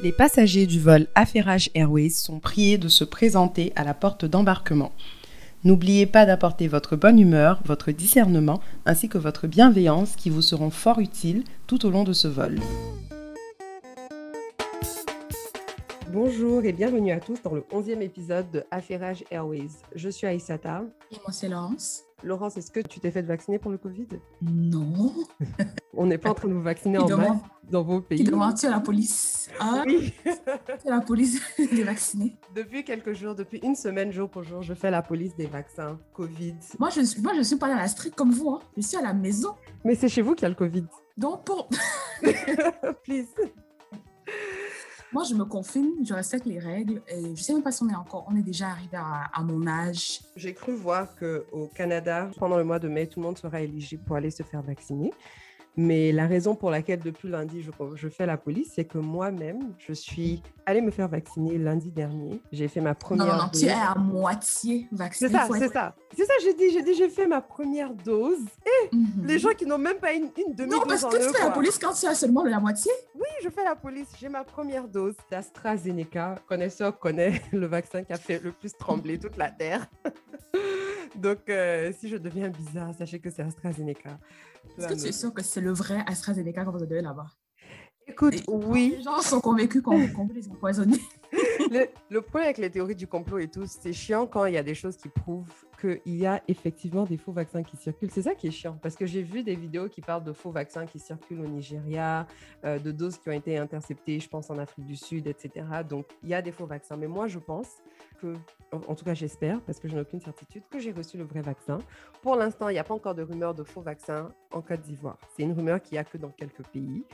Les passagers du vol Affairage Airways sont priés de se présenter à la porte d'embarquement. N'oubliez pas d'apporter votre bonne humeur, votre discernement ainsi que votre bienveillance qui vous seront fort utiles tout au long de ce vol. Bonjour et bienvenue à tous dans le 11e épisode de Affairage Airways. Je suis Aïssata. Et moi, c'est Laurence. Laurence, est-ce que tu t'es fait vacciner pour le Covid? Non. On n'est pas en train de vous vacciner en masse dans vos pays. Tu demandes à la police. Hein? Oui. la police des vaccinés. Depuis quelques jours, depuis une semaine jour pour jour, je fais la police des vaccins Covid. Moi, je ne suis, moi, je suis pas dans la street comme vous. Hein. Je suis à la maison. Mais c'est chez vous qu'il y a le Covid. Donc, pour... Please. Moi, je me confine, je respecte les règles. Et je ne sais même pas si on est encore, on est déjà arrivé à, à mon âge. J'ai cru voir qu'au Canada, pendant le mois de mai, tout le monde sera éligible pour aller se faire vacciner. Mais la raison pour laquelle depuis lundi, je, je fais la police, c'est que moi-même, je suis allée me faire vacciner lundi dernier. J'ai fait ma première non, non, dose. tu es à moitié vacciné. C'est ça, c'est ça. C'est ça, j'ai dit, j'ai dit, j'ai fait ma première dose. Et mm -hmm. les gens qui n'ont même pas une, une demi-dose Non, parce que en tu eux, fais la police quand tu as seulement la moitié? Oui, je fais la police. J'ai ma première dose d'AstraZeneca. Connaisseur connaît le vaccin qui a fait le plus trembler toute la Terre. Donc, euh, si je deviens bizarre, sachez que c'est AstraZeneca. Est-ce que tu es sûr que c'est le vrai AstraZeneca que vous avez là-bas? Écoute, Et oui. Les gens sont convaincus qu'on qu veut les empoisonner. le, le, problème avec les théories du complot et tout, c'est chiant quand il y a des choses qui prouvent qu'il y a effectivement des faux vaccins qui circulent. C'est ça qui est chiant, parce que j'ai vu des vidéos qui parlent de faux vaccins qui circulent au Nigeria, euh, de doses qui ont été interceptées, je pense, en Afrique du Sud, etc. Donc, il y a des faux vaccins. Mais moi, je pense que, en, tout cas, j'espère, parce que je n'ai aucune certitude, que j'ai reçu le vrai vaccin. Pour l'instant, il n'y a pas encore de rumeur de faux vaccins en Côte d'Ivoire. C'est une rumeur qu'il n'y a que dans quelques pays.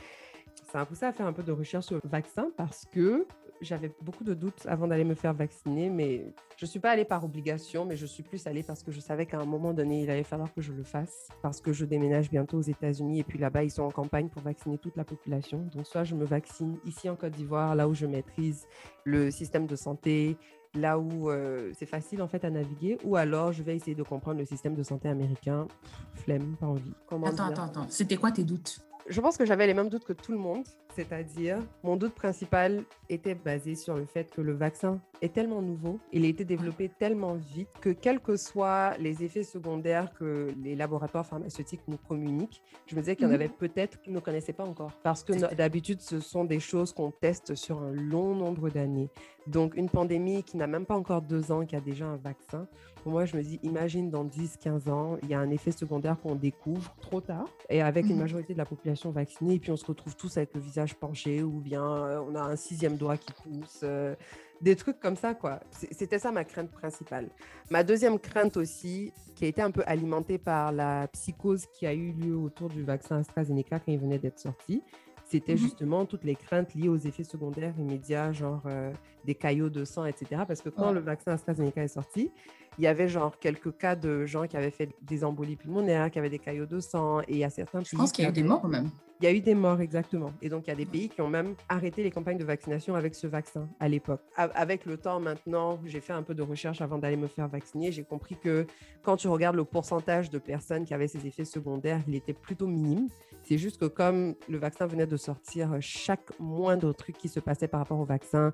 Ça m'a poussé à faire un peu de recherche sur le vaccin parce que j'avais beaucoup de doutes avant d'aller me faire vacciner, mais je ne suis pas allée par obligation, mais je suis plus allée parce que je savais qu'à un moment donné, il allait falloir que je le fasse, parce que je déménage bientôt aux États-Unis et puis là-bas, ils sont en campagne pour vacciner toute la population. Donc, soit je me vaccine ici en Côte d'Ivoire, là où je maîtrise le système de santé, là où euh, c'est facile en fait à naviguer, ou alors je vais essayer de comprendre le système de santé américain. Pff, flemme, pas envie. Comment attends, attends, attends. C'était quoi tes doutes? Je pense que j'avais les mêmes doutes que tout le monde, c'est-à-dire mon doute principal était basé sur le fait que le vaccin est tellement nouveau, il a été développé tellement vite que quels que soient les effets secondaires que les laboratoires pharmaceutiques nous communiquent, je me disais qu'il y en avait peut-être qu'ils ne connaissaient pas encore. Parce que d'habitude, ce sont des choses qu'on teste sur un long nombre d'années. Donc une pandémie qui n'a même pas encore deux ans, qui a déjà un vaccin, pour moi, je me dis, imagine dans 10, 15 ans, il y a un effet secondaire qu'on découvre trop tard et avec une majorité de la population vaccinée, et puis on se retrouve tous avec le visage penché ou bien euh, on a un sixième doigt qui pousse, euh, des trucs comme ça, quoi. C'était ça ma crainte principale. Ma deuxième crainte aussi, qui a été un peu alimentée par la psychose qui a eu lieu autour du vaccin AstraZeneca quand il venait d'être sorti, c'était mmh. justement toutes les craintes liées aux effets secondaires immédiats, genre euh, des caillots de sang, etc. Parce que quand ouais. le vaccin AstraZeneca est sorti, il y avait genre quelques cas de gens qui avaient fait des embolies pulmonaires, qui avaient des caillots de sang, et il y a certains Je pense qu'il y a eu des morts même. Il y a eu des morts, exactement. Et donc, il y a des pays qui ont même arrêté les campagnes de vaccination avec ce vaccin à l'époque. Avec le temps maintenant, j'ai fait un peu de recherche avant d'aller me faire vacciner. J'ai compris que quand tu regardes le pourcentage de personnes qui avaient ces effets secondaires, il était plutôt minime. C'est juste que comme le vaccin venait de sortir, chaque moindre truc qui se passait par rapport au vaccin,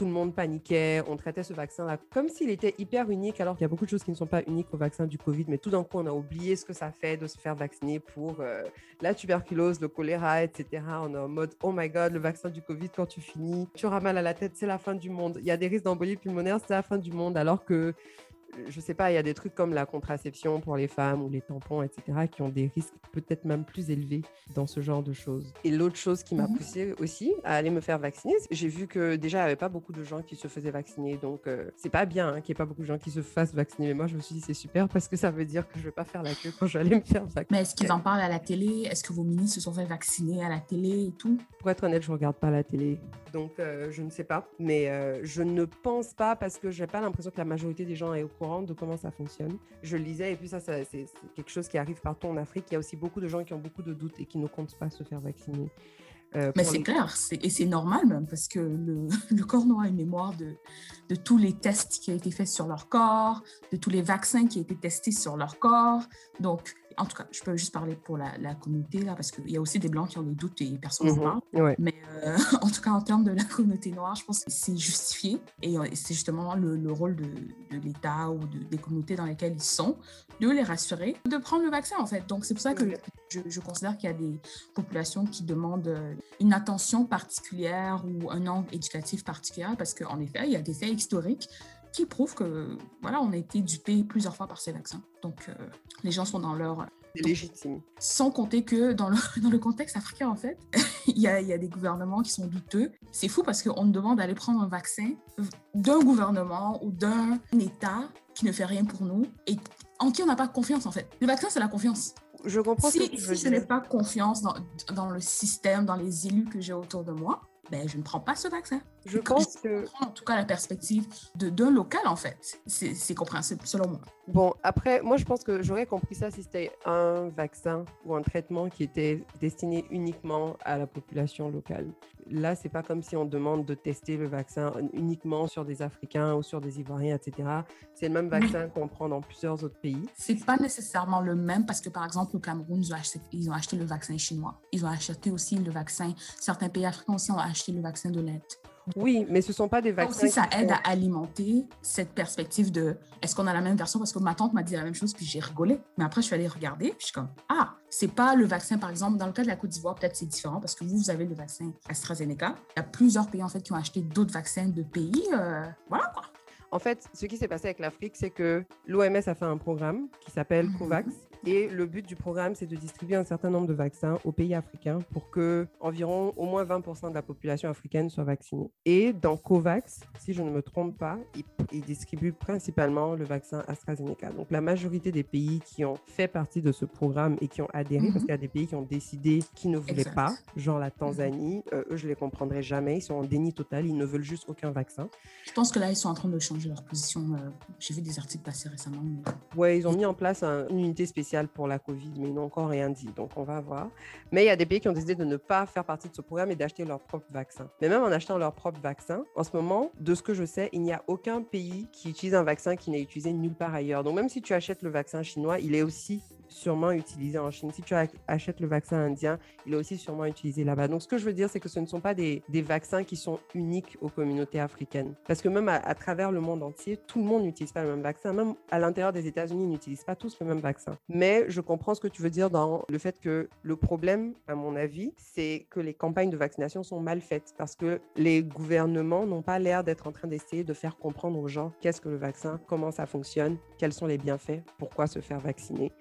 tout le monde paniquait, on traitait ce vaccin-là comme s'il était hyper unique, alors qu'il y a beaucoup de choses qui ne sont pas uniques au vaccin du Covid, mais tout d'un coup, on a oublié ce que ça fait de se faire vacciner pour euh, la tuberculose, le choléra, etc. On est en mode, oh my god, le vaccin du Covid, quand tu finis, tu auras mal à la tête, c'est la fin du monde. Il y a des risques d'embolie pulmonaire, c'est la fin du monde, alors que je sais pas, il y a des trucs comme la contraception pour les femmes ou les tampons, etc., qui ont des risques peut-être même plus élevés dans ce genre de choses. Et l'autre chose qui m'a Mhm. poussée aussi à aller me faire vacciner, j'ai vu que déjà, il n'y avait pas beaucoup de gens qui se faisaient vacciner. Donc, euh, c'est pas bien hein, qu'il n'y ait pas beaucoup de gens qui se fassent vacciner. Mais moi, je me suis dit, c'est super parce que ça veut dire que je vais pas faire la queue quand je vais aller me faire vacciner. Mais est-ce qu'ils en parlent à la télé? Est-ce que vos ministres se sont fait vacciner à la télé et tout? Pour être honnête, je regarde pas la télé, donc euh, je ne sais pas. Mais euh, je ne pense pas parce que j'ai pas l'impression que la majorité des gens est au courant de comment ça fonctionne. Je lisais et puis ça, ça c'est quelque chose qui arrive partout en Afrique. Il y a aussi beaucoup de gens qui ont beaucoup de doutes et qui ne comptent pas se faire vacciner. Euh, Mais c'est les- clair, et c'est normal même, parce que le, le corps noir a une mémoire de, de tous les tests qui ont été faits sur leur corps, de tous les vaccins qui ont été testés sur leur corps. Donc, en tout cas, je peux juste parler pour la, la communauté, là, parce qu'il y a aussi des Blancs qui ont des doutes et personne ne Mhm. parle. Ouais. Mais euh, en tout cas, en termes de la communauté noire, je pense que c'est justifié. Et euh, c'est justement le, le rôle de, de l'État ou de- des communautés dans lesquelles ils sont, de les rassurer, de prendre le vaccin, en fait. Donc, c'est pour ça que je, je considère qu'il y a des populations qui demandent euh, une attention particulière ou un angle éducatif particulier, parce qu'en effet, il y a des faits historiques qui prouvent que, voilà, on a été dupé plusieurs fois par ces vaccins. Donc, euh, les gens sont dans leur C'est légitime. sans compter que dans le, dans le contexte africain, en fait, il y a, y a des gouvernements qui sont douteux. C'est fou parce qu'on nous demande d'aller prendre un vaccin d'un gouvernement ou d'un État qui ne fait rien pour nous et en qui on n'a pas confiance, en fait. Le vaccin, c'est la confiance. Je comprends ce que Si, tu si veux je n'ai pas confiance dans, dans le système, dans les élus que j'ai autour de moi, ben, je ne prends pas ce vaccin. Je pense que En tout cas, la perspective de- d'un local, en fait? C'est compréhensible, selon moi. Bon, après, moi, je pense que j'aurais compris ça si c'était un vaccin ou un traitement qui était destiné uniquement à la population locale. Là, c'est pas comme si on demande de tester le vaccin uniquement sur des Africains ou sur des Ivoiriens, etc. C'est le même vaccin qu'on prend dans plusieurs autres pays. C'est pas nécessairement le même parce que, par exemple, au Cameroun, ils ont, acheté, ils ont acheté le vaccin chinois. Ils ont acheté aussi le vaccin. Certains pays africains aussi ont acheté le vaccin de l'aide. Oui, mais ce sont pas des Ça vaccins. aussi, ça aide sont- à alimenter cette perspective de est-ce qu'on a la même version? Parce que ma tante m'a dit la même chose, puis j'ai rigolé. Mais après, je suis allée regarder, puis je suis comme ah, c'est pas le vaccin, par exemple, dans le cas de la Côte d'Ivoire, peut-être c'est différent parce que vous, vous avez le vaccin AstraZeneca. Il y a plusieurs pays en fait qui ont acheté d'autres vaccins de pays. euh, voilà quoi. En fait, ce qui s'est passé avec l'Afrique, c'est que l'OMS a fait un programme qui s'appelle Mhm. COVAX. Et le but du programme, c'est de distribuer un certain nombre de vaccins aux pays africains pour que environ au moins 20% de la population africaine soit vaccinée. Et dans COVAX, si je ne me trompe pas, ils, ils distribuent principalement le vaccin AstraZeneca. Donc la majorité des pays qui ont fait partie de ce programme et qui ont adhéré, parce Mhm. qu'il y a des pays qui ont décidé qu'ils ne voulaient Exact. pas, genre la Tanzanie, euh, eux, je les comprendrai jamais. Ils sont en déni total, ils ne veulent juste aucun vaccin. Je pense que là, ils sont en train de changer leur position. euh, J'ai vu des articles passer récemment. mais- Ouais, ils ont mis en place un- une unité pour la Covid, mais ils n'ont encore rien dit, donc on va voir. Mais il y a des pays qui ont décidé de ne pas faire partie de ce programme et d'acheter leur propre vaccin. Mais même en achetant leur propre vaccin, en ce moment, de ce que je sais, il n'y a aucun pays qui utilise un vaccin qui n'est utilisé nulle part ailleurs. Donc même si tu achètes le vaccin chinois, il est aussi sûrement utilisé en Chine. Si tu ach- achètes le vaccin indien, il est aussi sûrement utilisé là-bas. Donc ce que je veux dire, c'est que ce ne sont pas des, vaccins qui sont uniques aux communautés africaines. Parce que même à travers le monde entier, tout le monde n'utilise pas le même vaccin. Même à l'intérieur des États-Unis, ils n'utilisent pas tous le même vaccin. Mais je comprends ce que tu veux dire dans le fait que le problème, à mon avis, c'est que les campagnes de vaccination sont mal faites parce que les gouvernements n'ont pas l'air d'être en train d'essayer de faire comprendre aux gens qu'est-ce que le vaccin, comment ça fonctionne, quels sont les bienfaits, pourquoi se faire vacciner.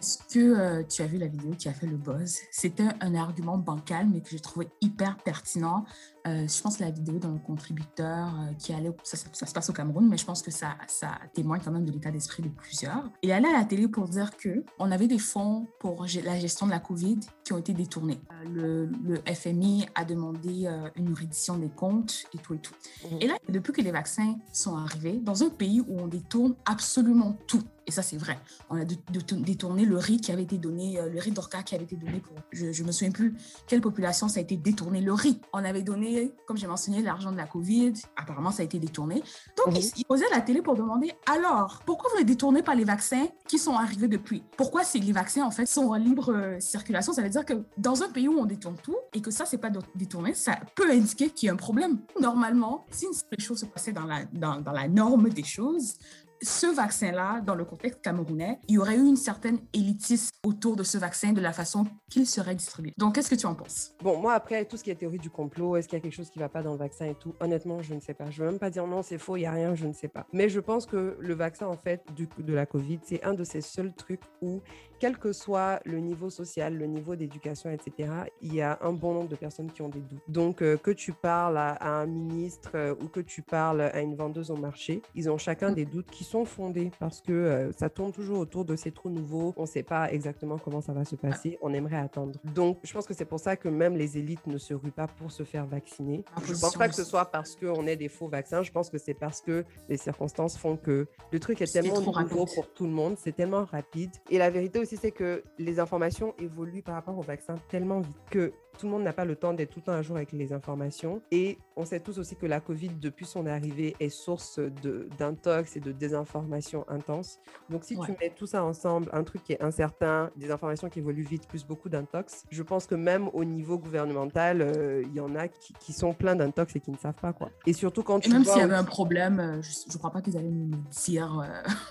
Est-ce que euh, tu as vu la vidéo qui a fait le buzz? C'était un argument bancal, mais que j'ai trouvé hyper pertinent. Euh, je pense que la vidéo d'un contributeur euh, qui allait, ça, ça- ça se passe au Cameroun, mais je pense que ça, ça témoigne quand même de l'état d'esprit de plusieurs. Il allait à la télé pour dire que on avait des fonds pour la gestion de la COVID qui ont été détournés. Euh, le, le FMI a demandé une reddition des comptes et tout et tout. Mhm. Et là, depuis que les vaccins sont arrivés, dans un pays où on détourne absolument tout, et ça c'est vrai, on a détourné le riz qui avait été donné, le riz d'orca qui avait été donné pour, je, je me souviens plus quelle population ça a été détourné, le riz. On avait donné, comme j'ai mentionné, l'argent de la COVID, apparemment ça a été détourné. Donc Mhm. ils, posaient à la télé pour demander, alors, pourquoi vous ne détournez pas les vaccins qui sont arrivés depuis? Pourquoi si les vaccins en fait sont en libre euh, circulation? Ça veut dire que dans un pays où on détourne tout et que ça c'est pas détourné, ça peut indiquer qu'il y a un problème. Normalement, si les choses se passaient dans la, dans, dans la norme des choses, ce vaccin-là, dans le contexte camerounais, il y aurait eu une certaine élitisme autour de ce vaccin de la façon qu'il serait distribué. Donc, qu'est-ce que tu en penses? Bon, moi, après, tout ce qui est théorie du complot, est-ce qu'il y a quelque chose qui ne va pas dans le vaccin et tout, honnêtement, je ne sais pas. Je ne veux même pas dire non, c'est faux, il n'y a rien, je ne sais pas. Mais je pense que le vaccin, en fait, du, de la COVID, c'est un de ces seuls trucs où, quel que soit le niveau social, le niveau d'éducation, etc., il y a un bon nombre de personnes qui ont des doutes. Donc, euh, que tu parles à, à un ministre euh, ou que tu parles à une vendeuse au marché, ils ont chacun des doutes qui sont fondés parce que euh, ça tourne toujours autour de c'est trop nouveau, on ne sait pas exactement comment ça va se passer, on aimerait attendre. Donc, je pense que c'est pour ça que même les élites ne se ruent pas pour se faire vacciner. Je ne pense pas que ce soit parce qu'on ait des faux vaccins, je pense que c'est parce que les circonstances font que le truc est tellement nouveau rapide. pour tout le monde, c'est tellement rapide. Et la vérité aussi, c'est que les informations évoluent par rapport au vaccin tellement vite que tout le monde n'a pas le temps d'être tout le temps à jour avec les informations. Et on sait tous aussi que la COVID, depuis son arrivée, est source d'intox et de désinformation intense. Donc, si tu mets tout ça ensemble, un truc qui est incertain, des informations qui évoluent vite, plus beaucoup d'intox, je pense que même au niveau gouvernemental, euh, il y en a qui, sont pleins d'intox et qui ne savent pas quoi. Et surtout quand et même s'il y avait un problème, euh, je ne crois pas qu'ils allaient nous dire.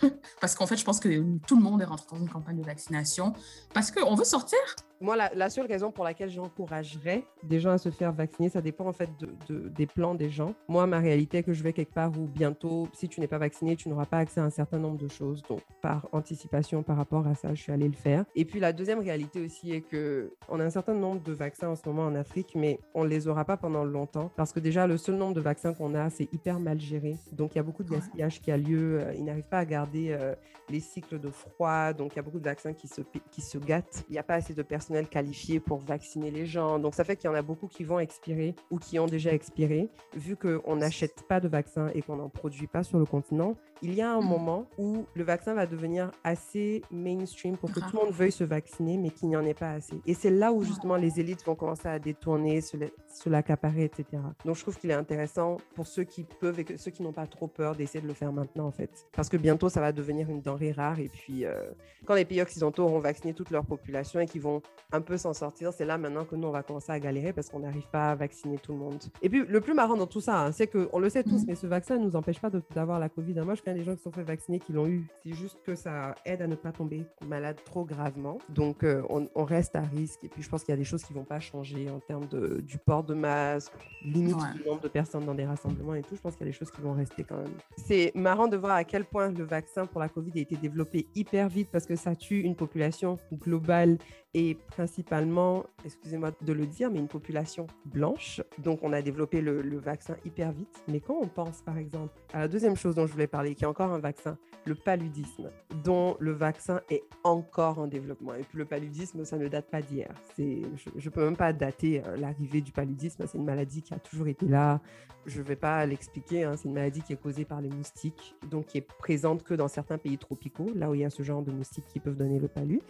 Euh, parce qu'en fait, je pense que tout le monde est rentré dans une campagne de vaccination parce qu'on veut sortir. Moi, la, seule raison pour laquelle j'encouragerais des gens à se faire vacciner, ça dépend en fait de, des plans des gens. Moi, ma réalité est que je vais quelque part où bientôt, si tu n'es pas vacciné, tu n'auras pas accès à un certain nombre de choses. Donc, par anticipation par rapport à ça, je suis allée le faire. Et puis, la deuxième réalité aussi est que on a un certain nombre de vaccins en ce moment en Afrique, mais on ne les aura pas pendant longtemps parce que déjà, le seul nombre de vaccins qu'on a, c'est hyper mal géré. Donc, il y a beaucoup de gaspillage qui a lieu. Euh, ils n'arrivent pas à garder euh, les cycles de froid. Donc, il y a beaucoup de vaccins qui se, qui se gâtent. Il n'y a pas assez de personnes qualifié pour vacciner les gens. Donc, ça fait qu'il y en a beaucoup qui vont expirer ou qui ont déjà expiré. Vu qu'on n'achète pas de vaccins et qu'on n'en produit pas sur le continent, il y a un mmh. moment où le vaccin va devenir assez mainstream pour que tout le monde veuille se vacciner, mais qu'il n'y en ait pas assez. Et c'est là où justement les élites vont commencer à détourner, se l'accaparer, etc. Donc je trouve qu'il est intéressant pour ceux qui peuvent et ceux qui n'ont pas trop peur d'essayer de le faire maintenant, en fait. Parce que bientôt, ça va devenir une denrée rare. Et puis, euh, quand les pays occidentaux auront vacciné toute leur population et qu'ils vont un peu s'en sortir, c'est là maintenant que nous, on va commencer à galérer parce qu'on n'arrive pas à vacciner tout le monde. Et puis, le plus marrant dans tout ça, hein, c'est qu'on le sait tous, mmh. mais ce vaccin ne nous empêche pas d'avoir la COVID. Moi, je les gens qui sont fait vacciner qui l'ont eu. C'est juste que ça aide à ne pas tomber malade trop gravement. Donc, euh, on, reste à risque. Et puis, je pense qu'il y a des choses qui vont pas changer en termes de, du port de masque, limite du nombre de personnes dans des rassemblements et tout. Je pense qu'il y a des choses qui vont rester quand même. C'est marrant de voir à quel point le vaccin pour la COVID a été développé hyper vite parce que ça tue une population globale et principalement, excusez-moi de le dire, mais une population blanche. Donc, on a développé le, vaccin hyper vite. Mais quand on pense, par exemple, à la deuxième chose dont je voulais parler, qui est encore un vaccin, le paludisme, dont le vaccin est encore en développement. Et puis, le paludisme, ça ne date pas d'hier. Je ne peux même pas dater euh, l'arrivée du paludisme. C'est une maladie qui a toujours été là. Je ne vais pas l'expliquer. Hein. C'est une maladie qui est causée par les moustiques, donc qui est présente que dans certains pays tropicaux, là où il y a ce genre de moustiques qui peuvent donner le palud.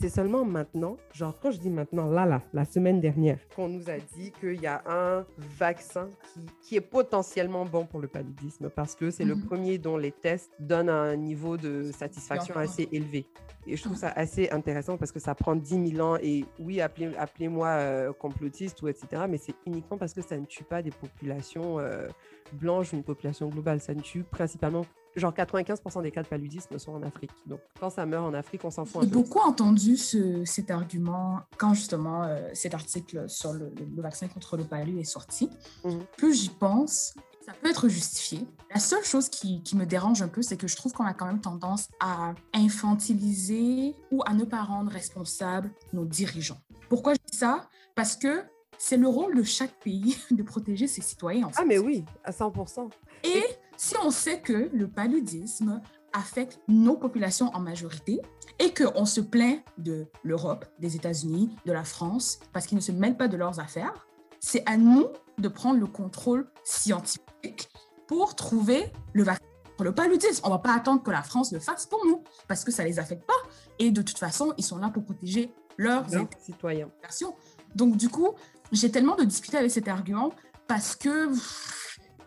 C'est seulement maintenant, genre quand je dis maintenant, là, là, la semaine dernière, qu'on nous a dit qu'il y a un vaccin qui, est potentiellement bon pour le paludisme parce que c'est le mhm. premier dont les tests donnent un niveau de satisfaction assez élevé. Et je trouve ça assez intéressant parce que ça prend 10 000 ans et oui, appelez-moi euh, complotiste ou etc. Mais c'est uniquement parce que ça ne tue pas des populations euh, blanches ou une population globale. Ça ne tue principalement genre 95% des cas de paludisme sont en Afrique. Donc, quand ça meurt en Afrique, on s'en fout. J'ai beaucoup entendu ce, cet argument quand justement euh, cet article sur le, vaccin contre le palud est sorti. Mhm. Plus j'y pense, ça peut être justifié. La seule chose qui, qui me dérange un peu, c'est que je trouve qu'on a quand même tendance à infantiliser ou à ne pas rendre responsables nos dirigeants. Pourquoi je dis ça? Parce que c'est le rôle de chaque pays de protéger ses citoyens. Ah, mais oui, à 100%. Et si on sait que le paludisme affecte nos populations en majorité et qu'on se plaint de l'Europe, des États-Unis, de la France, parce qu'ils ne se mêlent pas de leurs affaires, c'est à nous de prendre le contrôle scientifique pour trouver le vaccin pour le paludisme. On ne va pas attendre que la France le fasse pour nous, parce que ça ne les affecte pas. Et de toute façon, ils sont là pour protéger leurs citoyens. Donc, du coup, j'ai tellement de discuter avec cet argument parce que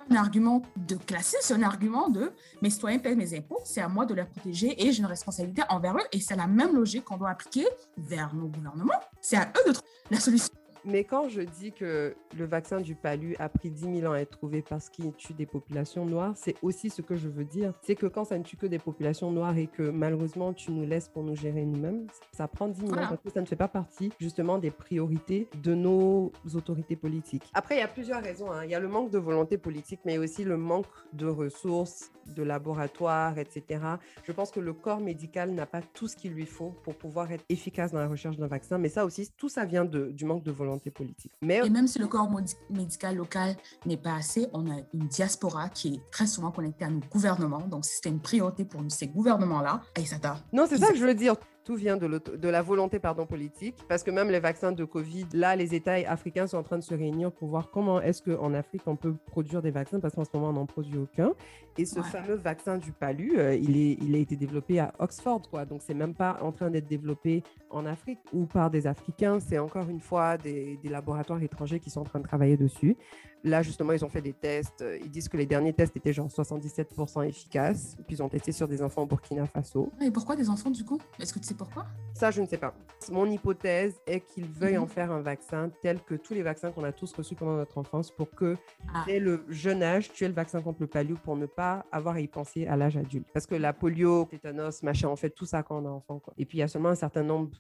un argument de classisme, c'est un argument de mes citoyens payent mes impôts, c'est à moi de les protéger et j'ai une responsabilité envers eux. Et c'est la même logique qu'on doit appliquer vers nos gouvernements. C'est à eux de trouver la solution. Mais quand je dis que le vaccin du palu a pris 10 000 ans à être trouvé parce qu'il tue des populations noires, c'est aussi ce que je veux dire. C'est que quand ça ne tue que des populations noires et que malheureusement tu nous laisses pour nous gérer nous-mêmes, ça prend 10 000 ans parce que ça ne fait pas partie justement des priorités de nos autorités politiques. Après, il y a plusieurs raisons. Hein. Il y a le manque de volonté politique, mais aussi le manque de ressources, de laboratoires, etc. Je pense que le corps médical n'a pas tout ce qu'il lui faut pour pouvoir être efficace dans la recherche d'un vaccin. Mais ça aussi, tout ça vient de, du manque de volonté politique. Mais... Et même si le corps médical local n'est pas assez, on a une diaspora qui est très souvent connectée à nos gouvernements. Donc, si c'était une priorité pour ces gouvernements-là, et ça t'a... Non, c'est ça que je veux dire tout vient de, de, la volonté pardon, politique, parce que même les vaccins de Covid, là, les États africains sont en train de se réunir pour voir comment est-ce qu'en Afrique, on peut produire des vaccins, parce qu'en ce moment, on n'en produit aucun. Et ce Ouais. fameux vaccin du palu, euh, il, est, il a été développé à Oxford, quoi. Donc, c'est même pas en train d'être développé en Afrique ou par des Africains. C'est encore une fois des, des laboratoires étrangers qui sont en train de travailler dessus. Là, justement, ils ont fait des tests. Ils disent que les derniers tests étaient genre 77% efficaces. Puis ils ont testé sur des enfants au Burkina Faso. Et pourquoi des enfants du coup? Est-ce que tu sais pourquoi? Ça, je ne sais pas. Mon hypothèse est qu'ils veuillent en Mhm. faire un vaccin tel que tous les vaccins qu'on a tous reçus pendant notre enfance pour que Ah. dès le jeune âge, tu aies le vaccin contre le polio pour ne pas avoir à y penser à l'âge adulte. Parce que la polio, tétanos, machin, on fait tout ça quand on est enfant. Quoi. Et puis, il y a seulement un certain nombre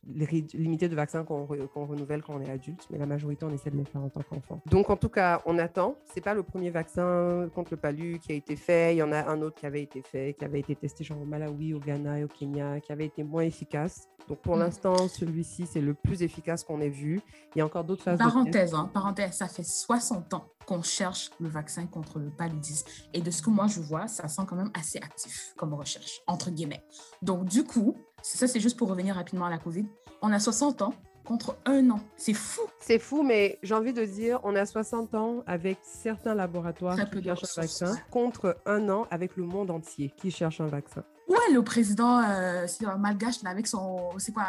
limité de vaccins qu'on re- qu'on renouvelle quand on est adulte, mais la majorité, on essaie de les faire en tant qu'enfant. Donc, en tout cas, on attend. C'est pas le premier vaccin contre le palu qui a été fait. Il y en a un autre qui avait été fait, qui avait été testé genre au Malawi, au Ghana et au Kenya, qui avait été moins efficace. Donc, pour Mhm. l'instant, celui-ci, c'est le plus efficace qu'on ait vu. Il y a encore d'autres phases de. Parenthèse, hein, parenthèse, ça fait 60 ans qu'on cherche le vaccin contre le paludisme. Et de ce que moi je vois, ça sent quand même assez actif comme recherche, entre guillemets. Donc du coup, ça c'est juste pour revenir rapidement à la COVID, on a 60 ans contre un an. C'est fou. C'est fou, mais j'ai envie de dire, on a 60 ans avec certains laboratoires Très qui cherchent un vaccin contre un an avec le monde entier qui cherche un vaccin. Ouais, le président euh, malgache là, avec son... C'est quoi?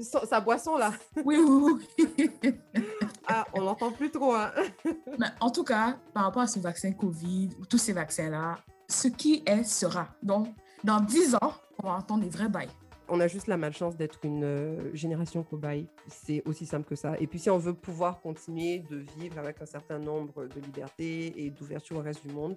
Sa, sa boisson, là, Oui, oui, oui. ah, on l'entend plus trop. hein. Mais en tout cas, par rapport à ce vaccin Covid, ou tous ces vaccins-là, ce qui est sera. Donc, dans 10 ans, on va entendre des vrais bails. On a juste la malchance d'être une euh, génération cobaye. C'est aussi simple que ça. Et puis, si on veut pouvoir continuer de vivre avec un certain nombre de libertés et d'ouverture au reste du monde,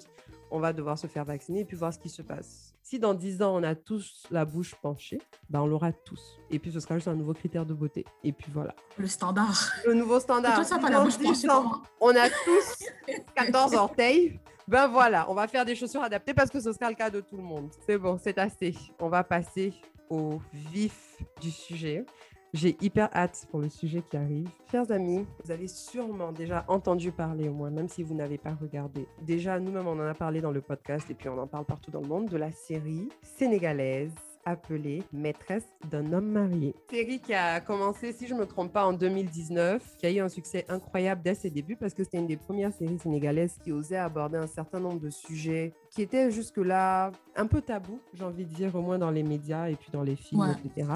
on va devoir se faire vacciner et puis voir ce qui se passe. Si dans 10 ans, on a tous la bouche penchée, ben on l'aura tous. Et puis, ce sera juste un nouveau critère de beauté. Et puis, voilà. Le standard. Le nouveau standard. toi, ça Si pas la dans bouche 10 penchée ans, comment on a tous 14 orteils. Ben voilà, on va faire des chaussures adaptées parce que ce sera le cas de tout le monde. C'est bon, c'est assez. On va passer au vif du sujet. J'ai hyper hâte pour le sujet qui arrive. Chers amis, vous avez sûrement déjà entendu parler au moins, même si vous n'avez pas regardé. Déjà, nous-mêmes, on en a parlé dans le podcast et puis on en parle partout dans le monde de la série sénégalaise appelée Maîtresse d'un homme marié. Série qui a commencé, si je ne me trompe pas, en 2019, qui a eu un succès incroyable dès ses débuts parce que c'était une des premières séries sénégalaises qui osait aborder un certain nombre de sujets qui étaient jusque-là un peu tabous, j'ai envie de dire, au moins dans les médias et puis dans les films, Ouais. etc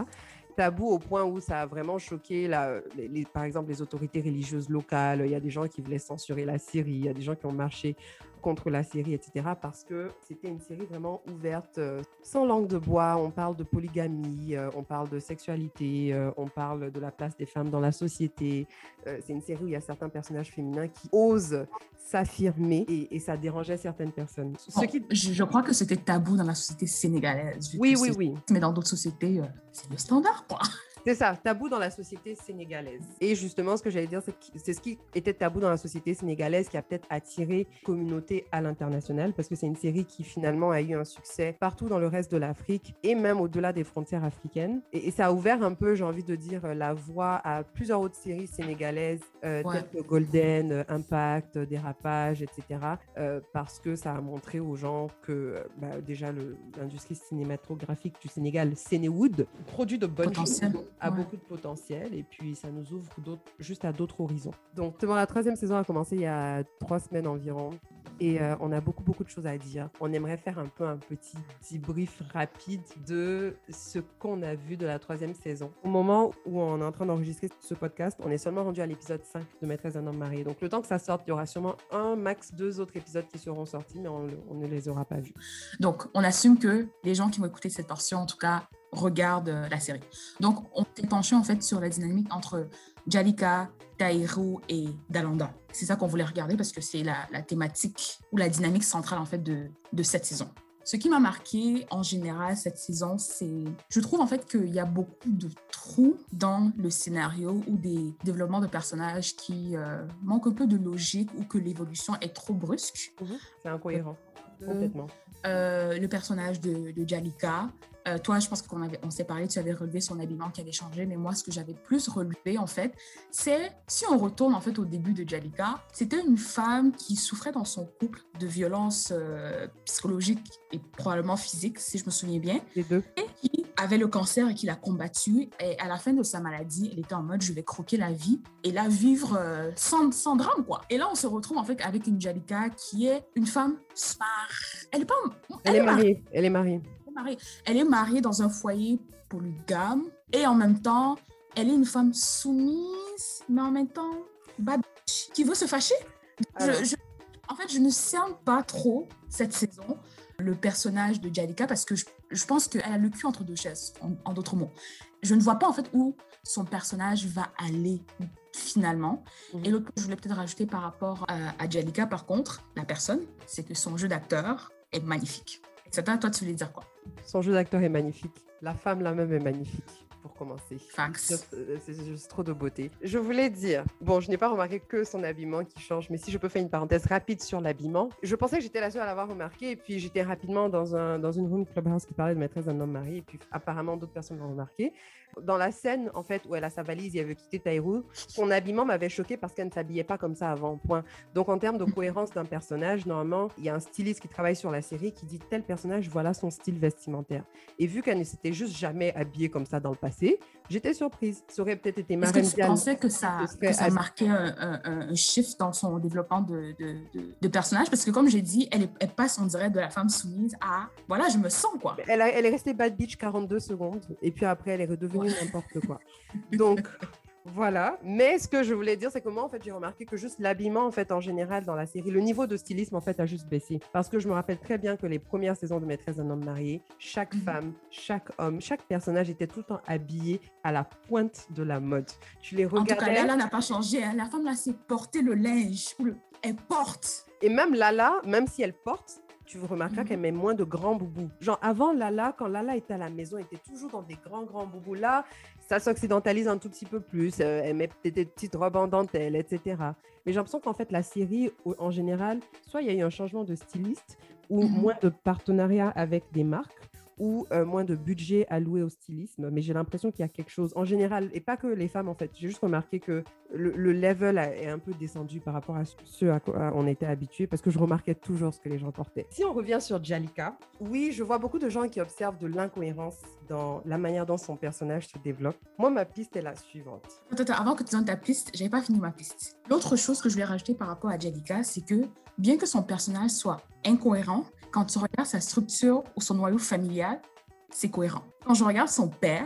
tabou au point où ça a vraiment choqué, la, les- les- par exemple, les autorités religieuses locales. Il y a des gens qui voulaient censurer la série, il y a des gens qui ont marché contre la série, etc. Parce que c'était une série vraiment ouverte, euh, sans langue de bois. On parle de polygamie, euh, on parle de sexualité, euh, on parle de la place des femmes dans la société. C'est une série où il y a certains personnages féminins qui osent s'affirmer et, et ça dérangeait certaines personnes. Ce Bon, qui... je, je crois que c'était tabou dans la société sénégalaise. Oui, oui, oui. Mais dans d'autres sociétés, c'est le standard, quoi. C'est ça, tabou dans la société sénégalaise. Et justement, ce que j'allais dire, c'est ce qui était tabou dans la société sénégalaise qui a peut-être attiré communauté à l'international, parce que c'est une série qui finalement a eu un succès partout dans le reste de l'Afrique et même au-delà des frontières africaines. Et, et ça a ouvert un peu, j'ai envie de dire, la voie à plusieurs autres séries sénégalaises, euh, Ouais. telles que Golden, euh, Impact, euh, Dérapage, etc. euh, parce que ça a montré aux gens que euh, bah, déjà l'industrie cinématographique du Sénégal, Sénéwood, produit de bonnes choses. A Ouais. beaucoup de potentiel et puis ça nous ouvre d'autres- juste à d'autres horizons. Donc, justement, la troisième saison a commencé il y a trois semaines environ et euh, on a beaucoup, beaucoup de choses à dire. On aimerait faire un peu un petit debrief rapide de ce qu'on a vu de la troisième saison. Au moment où on est en train d'enregistrer ce podcast, on est seulement rendu à l'épisode 5 de Maîtresse d'un homme marié. Donc, le temps que ça sorte, il y aura sûrement un, max deux autres épisodes qui seront sortis, mais on, on ne les aura pas vus. Donc, on assume que les gens qui vont écouter cette portion, en tout cas, regardent euh, la série. Donc, on s'est penché en fait sur la dynamique entre Jalika, Taïrou et Dalanda. C'est ça qu'on voulait regarder parce que c'est la, la thématique ou la dynamique centrale en fait de, de cette saison. Ce qui m'a marqué en général cette saison, c'est, je trouve en fait qu'il y a beaucoup de trous dans le scénario ou des développements de personnages qui euh, manquent un peu de logique ou que l'évolution est trop brusque. C'est incohérent. Euh, Complètement. euh, le personnage de, de Jalika. Euh, toi, je pense qu'on avait, on s'est parlé, tu avais relevé son habillement qui avait changé, mais moi, ce que j'avais plus relevé, en fait, c'est si on retourne en fait au début de Jalika, c'était une femme qui souffrait dans son couple de violences euh, psychologiques et probablement physiques, si je me souviens bien, Les deux. et qui avait le cancer et qu'il a combattu. Et à la fin de sa maladie, elle était en mode je vais croquer la vie et la vivre euh, sans, sans drame, quoi. Et là, on se retrouve en fait avec une Jalika qui est une femme smart. Elle est pas. Elle, est mariée. Elle est mariée. Elle est mariée dans un foyer polygame et en même temps, elle est une femme soumise, mais en même temps, bad qui veut se fâcher? en fait, je ne sens pas trop cette saison le personnage de Jalika parce que je, pense qu'elle a le cul entre deux chaises, en, d'autres mots. Je ne vois pas en fait où son personnage va aller finalement. Mhm. Et l'autre que je voulais peut-être rajouter par rapport à, à Jalika, par contre, la personne, c'est que son jeu d'acteur est magnifique. C'est toi, tu voulais dire quoi? Son jeu d'acteur est magnifique. La femme, la même, est magnifique pour commencer. Fax. Euh, c'est juste trop de beauté. Je voulais dire, bon, je n'ai pas remarqué que son habillement qui change, mais si je peux faire une parenthèse rapide sur l'habillement, je pensais que j'étais la seule à l'avoir remarqué, et puis j'étais rapidement dans, un, dans une room clubhouse qui parlait de maîtresse d'un homme marié, et puis apparemment d'autres personnes l'ont remarqué. Dans la scène, en fait, où elle a sa valise et elle veut quitter Taïrou, son habillement m'avait choqué parce qu'elle ne s'habillait pas comme ça avant, point. Donc, en termes de cohérence d'un personnage, normalement, il y a un styliste qui travaille sur la série qui dit tel personnage, voilà son style vestimentaire. Et vu qu'elle ne s'était juste jamais habillée comme ça dans le passé, j'étais surprise. Ça aurait peut-être été marrant. Est-ce que tu pensais que ça, que ça marquait un, un, shift dans son développement de, de, de, personnage? Parce que, comme j'ai dit, elle, elle, passe, on dirait, de la femme soumise à, voilà, je me sens, quoi. Elle, elle est restée bad bitch 42 secondes, et puis après, elle est redevenue n'importe quoi. Donc, voilà. Mais ce que je voulais dire, c'est que moi, en fait, j'ai remarqué que juste l'habillement, en fait, en général, dans la série, le niveau de stylisme, en fait, a juste baissé. Parce que je me rappelle très bien que les premières saisons de Maîtresse d'un homme marié, chaque mhm. femme, chaque homme, chaque personnage était tout le temps habillé à la pointe de la mode. Tu les regardais. En tout cas, Lala n'a pas changé. Hein. La femme, là, c'est porter le linge. Elle porte. Et même Lala, même si elle porte, tu remarqueras mhm. qu'elle met moins de grands boubous. Genre, avant Lala, quand Lala était à la maison, elle était toujours dans des grands, grands boubous. Là, ça s'occidentalise un tout petit peu plus. Euh, elle met peut-être des petites robes en dentelle, etc. Mais j'ai l'impression qu'en fait, la série, en général, soit il y a eu un changement de styliste ou mhm. moins de partenariat avec des marques, ou euh, moins de budget alloué au stylisme, mais j'ai l'impression qu'il y a quelque chose en général, et pas que les femmes en fait, j'ai juste remarqué que le, level est un peu descendu par rapport à ce à quoi on était habitué, parce que je remarquais toujours ce que les gens portaient. Si on revient sur Jalika, oui, je vois beaucoup de gens qui observent de l'incohérence dans la manière dont son personnage se développe. Moi, ma piste est la suivante. Attends, avant que tu donnes ta piste, j'avais pas fini ma piste. L'autre chose que je voulais rajouter par rapport à Jalika, c'est que bien que son personnage soit incohérent, quand tu regardes sa structure ou son noyau familial, c'est cohérent. Quand je regarde son père,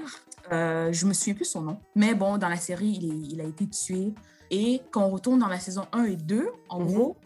euh, je me souviens plus son nom, mais bon, dans la série, il, a été tué. Et quand on retourne dans la saison 1 et 2, en mhm. gros,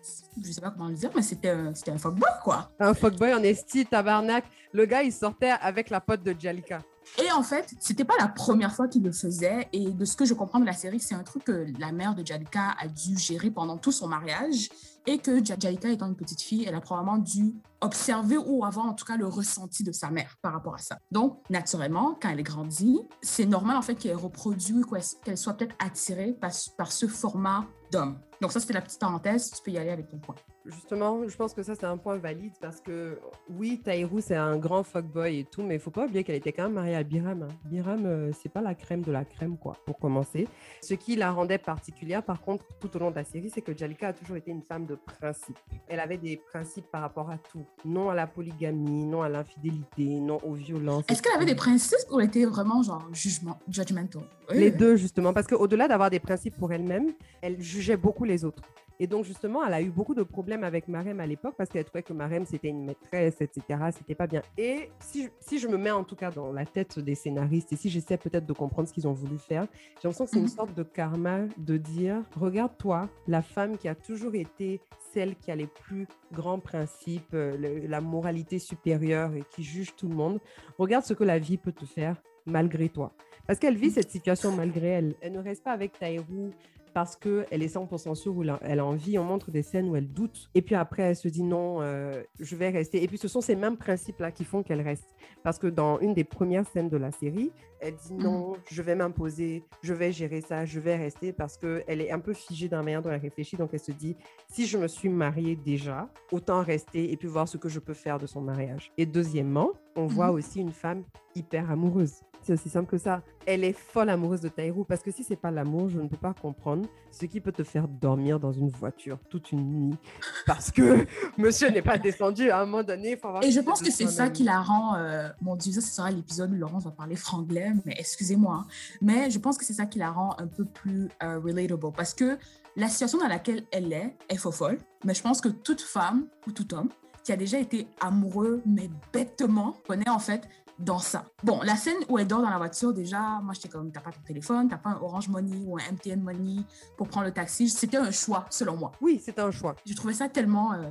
je sais pas comment le dire, mais c'était un, un fuckboy, quoi. Un fuckboy en esti, tabarnak. Le gars, il sortait avec la pote de Jalika. Et en fait, c'était pas la première fois qu'il le faisait. Et de ce que je comprends de la série, c'est un truc que la mère de Jalika a dû gérer pendant tout son mariage. Et que Jalika étant une petite fille, elle a probablement dû observer ou avoir en tout cas le ressenti de sa mère par rapport à ça. Donc, naturellement, quand elle grandit, c'est normal en fait qu'elle reproduise, qu'elle soit peut-être attirée par, par ce format d'homme. Donc ça, c'était la petite parenthèse. Tu peux y aller avec ton point. Justement, je pense que ça, c'est un point valide parce que oui, Taïrou, c'est un grand fuckboy et tout, mais il faut pas oublier qu'elle était quand même mariée à Biram. Hein. Biram, euh, c'est pas la crème de la crème, quoi, pour commencer. Ce qui la rendait particulière, par contre, tout au long de la série, c'est que Jalika a toujours été une femme de principe. Elle avait des principes par rapport à tout. Non à la polygamie, non à l'infidélité, non aux violences. Est-ce qu'elle avait des principes ou elle était vraiment genre jugement, judgmental? Les deux, justement, parce qu'au-delà d'avoir des principes pour elle-même, elle jugeait beaucoup les autres. Et donc, justement, elle a eu beaucoup de problèmes avec Marem à l'époque parce qu'elle trouvait que Marem, c'était une maîtresse, etc. C'était pas bien. Et si je, si je me mets en tout cas dans la tête des scénaristes et si j'essaie peut-être de comprendre ce qu'ils ont voulu faire, j'ai l'impression que c'est une mhm. sorte de karma de dire regarde-toi, la femme qui a toujours été celle qui a les plus grands principes, euh, la moralité supérieure et qui juge tout le monde, regarde ce que la vie peut te faire malgré toi. Parce qu'elle vit cette situation malgré elle. Elle ne reste pas avec Taïrou parce qu'elle est 100% sûre où elle a envie. On montre des scènes où elle doute. Et puis après, elle se dit non, euh, je vais rester. Et puis ce sont ces mêmes principes-là qui font qu'elle reste. Parce que dans une des premières scènes de la série, elle dit non, mm. je vais m'imposer, je vais gérer ça, je vais rester parce qu'elle est un peu figée dans la manière dont elle réfléchit. Donc elle se dit, si je me suis mariée déjà, autant rester et puis voir ce que je peux faire de son mariage. Et deuxièmement, on voit mm-hmm. aussi une femme hyper amoureuse. C'est aussi simple que ça. Elle est folle amoureuse de Taïrou parce que si c'est pas l'amour, je ne peux pas comprendre ce qui peut te faire dormir dans une voiture toute une nuit parce que monsieur n'est pas descendu à un moment donné. Faut avoir Et je pense que c'est ça qui la rend. euh, mon Dieu, ça ce sera l'épisode où Laurence va parler franglais, mais excusez-moi. hein. Mais je pense que c'est ça qui la rend un peu plus euh, relatable parce que la situation dans laquelle elle est est faux folle. Mais je pense que toute femme ou tout homme qui a déjà été amoureux, mais bêtement, connaît en fait dans ça. Bon, la scène où elle dort dans la voiture, déjà, moi, j'étais comme, t'as pas ton téléphone, t'as pas un Orange Money ou un MTN Money pour prendre le taxi. C'était un choix, selon moi. Oui, c'était un choix. Je trouvais ça tellement... euh,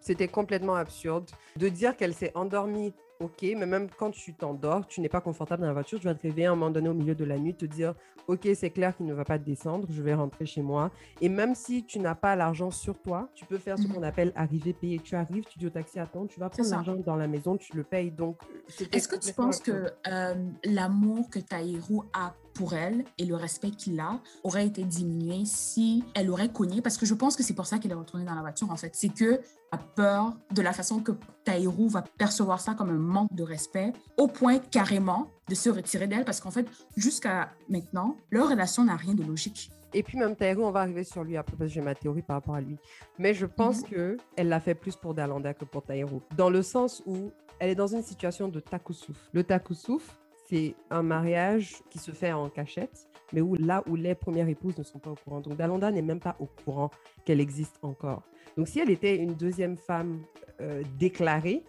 C'était complètement absurde de dire qu'elle s'est endormie. Ok, mais même quand tu t'endors, tu n'es pas confortable dans la voiture, tu vas te réveiller à un moment donné au milieu de la nuit, te dire Ok, c'est clair qu'il ne va pas descendre, je vais rentrer chez moi. Et même si tu n'as pas l'argent sur toi, tu peux faire ce Mhm. qu'on appelle arriver, payer. Tu arrives, tu dis au taxi Attends, tu vas prendre l'argent dans la maison, tu le payes. Donc, c'était Est-ce que tu penses que euh, l'amour que Taïrou a pour elle et le respect qu'il a aurait été diminué si elle aurait cogné Parce que je pense que c'est pour ça qu'elle est retournée dans la voiture, en fait. C'est que a peur de la façon que Taïrou va percevoir ça comme un manque de respect, au point carrément de se retirer d'elle, parce qu'en fait, jusqu'à maintenant, leur relation n'a rien de logique. Et puis même Taïrou, on va arriver sur lui après parce que j'ai ma théorie par rapport à lui. Mais je pense Mhm. que elle l'a fait plus pour Dalanda que pour Taïrou. Dans le sens où elle est dans une situation de takusuf. Le takusuf, c'est un mariage qui se fait en cachette, mais où là où les premières épouses ne sont pas au courant. Donc Dalanda n'est même pas au courant qu'elle existe encore. Donc si elle était une deuxième femme euh, déclarée,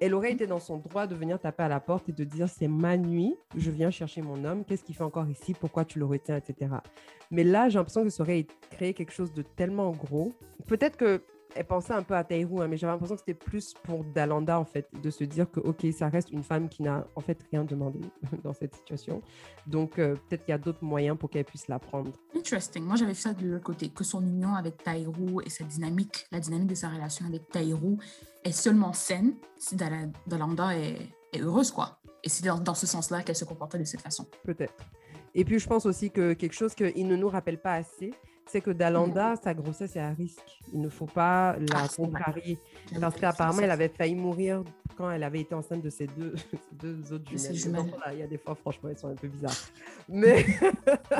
elle aurait été dans son droit de venir taper à la porte et de dire c'est ma nuit, je viens chercher mon homme, qu'est-ce qu'il fait encore ici, pourquoi tu le retiens, etc. Mais là, j'ai l'impression que ça aurait créé quelque chose de tellement gros. Peut-être que elle pensait un peu à Taïrou, hein, mais j'avais l'impression que c'était plus pour Dalanda, en fait, de se dire que, OK, ça reste une femme qui n'a en fait rien demandé dans cette situation. Donc, euh, peut-être qu'il y a d'autres moyens pour qu'elle puisse la prendre. Interesting. Moi, j'avais vu ça de l'autre côté, que son union avec Taïrou et sa dynamique, la dynamique de sa relation avec Taïrou est seulement saine si Dala- Dalanda est, est heureuse, quoi. Et c'est dans, dans ce sens-là qu'elle se comportait de cette façon. Peut-être. Et puis, je pense aussi que quelque chose qu'il ne nous rappelle pas assez, c'est que Dalanda, sa grossesse est à risque. Il ne faut pas la Ah, contrarier. Parce qu'apparemment, elle avait failli mourir quand elle avait été enceinte de ses deux, autres jumelles. Il y a des fois, franchement, elles sont un peu bizarres. Mais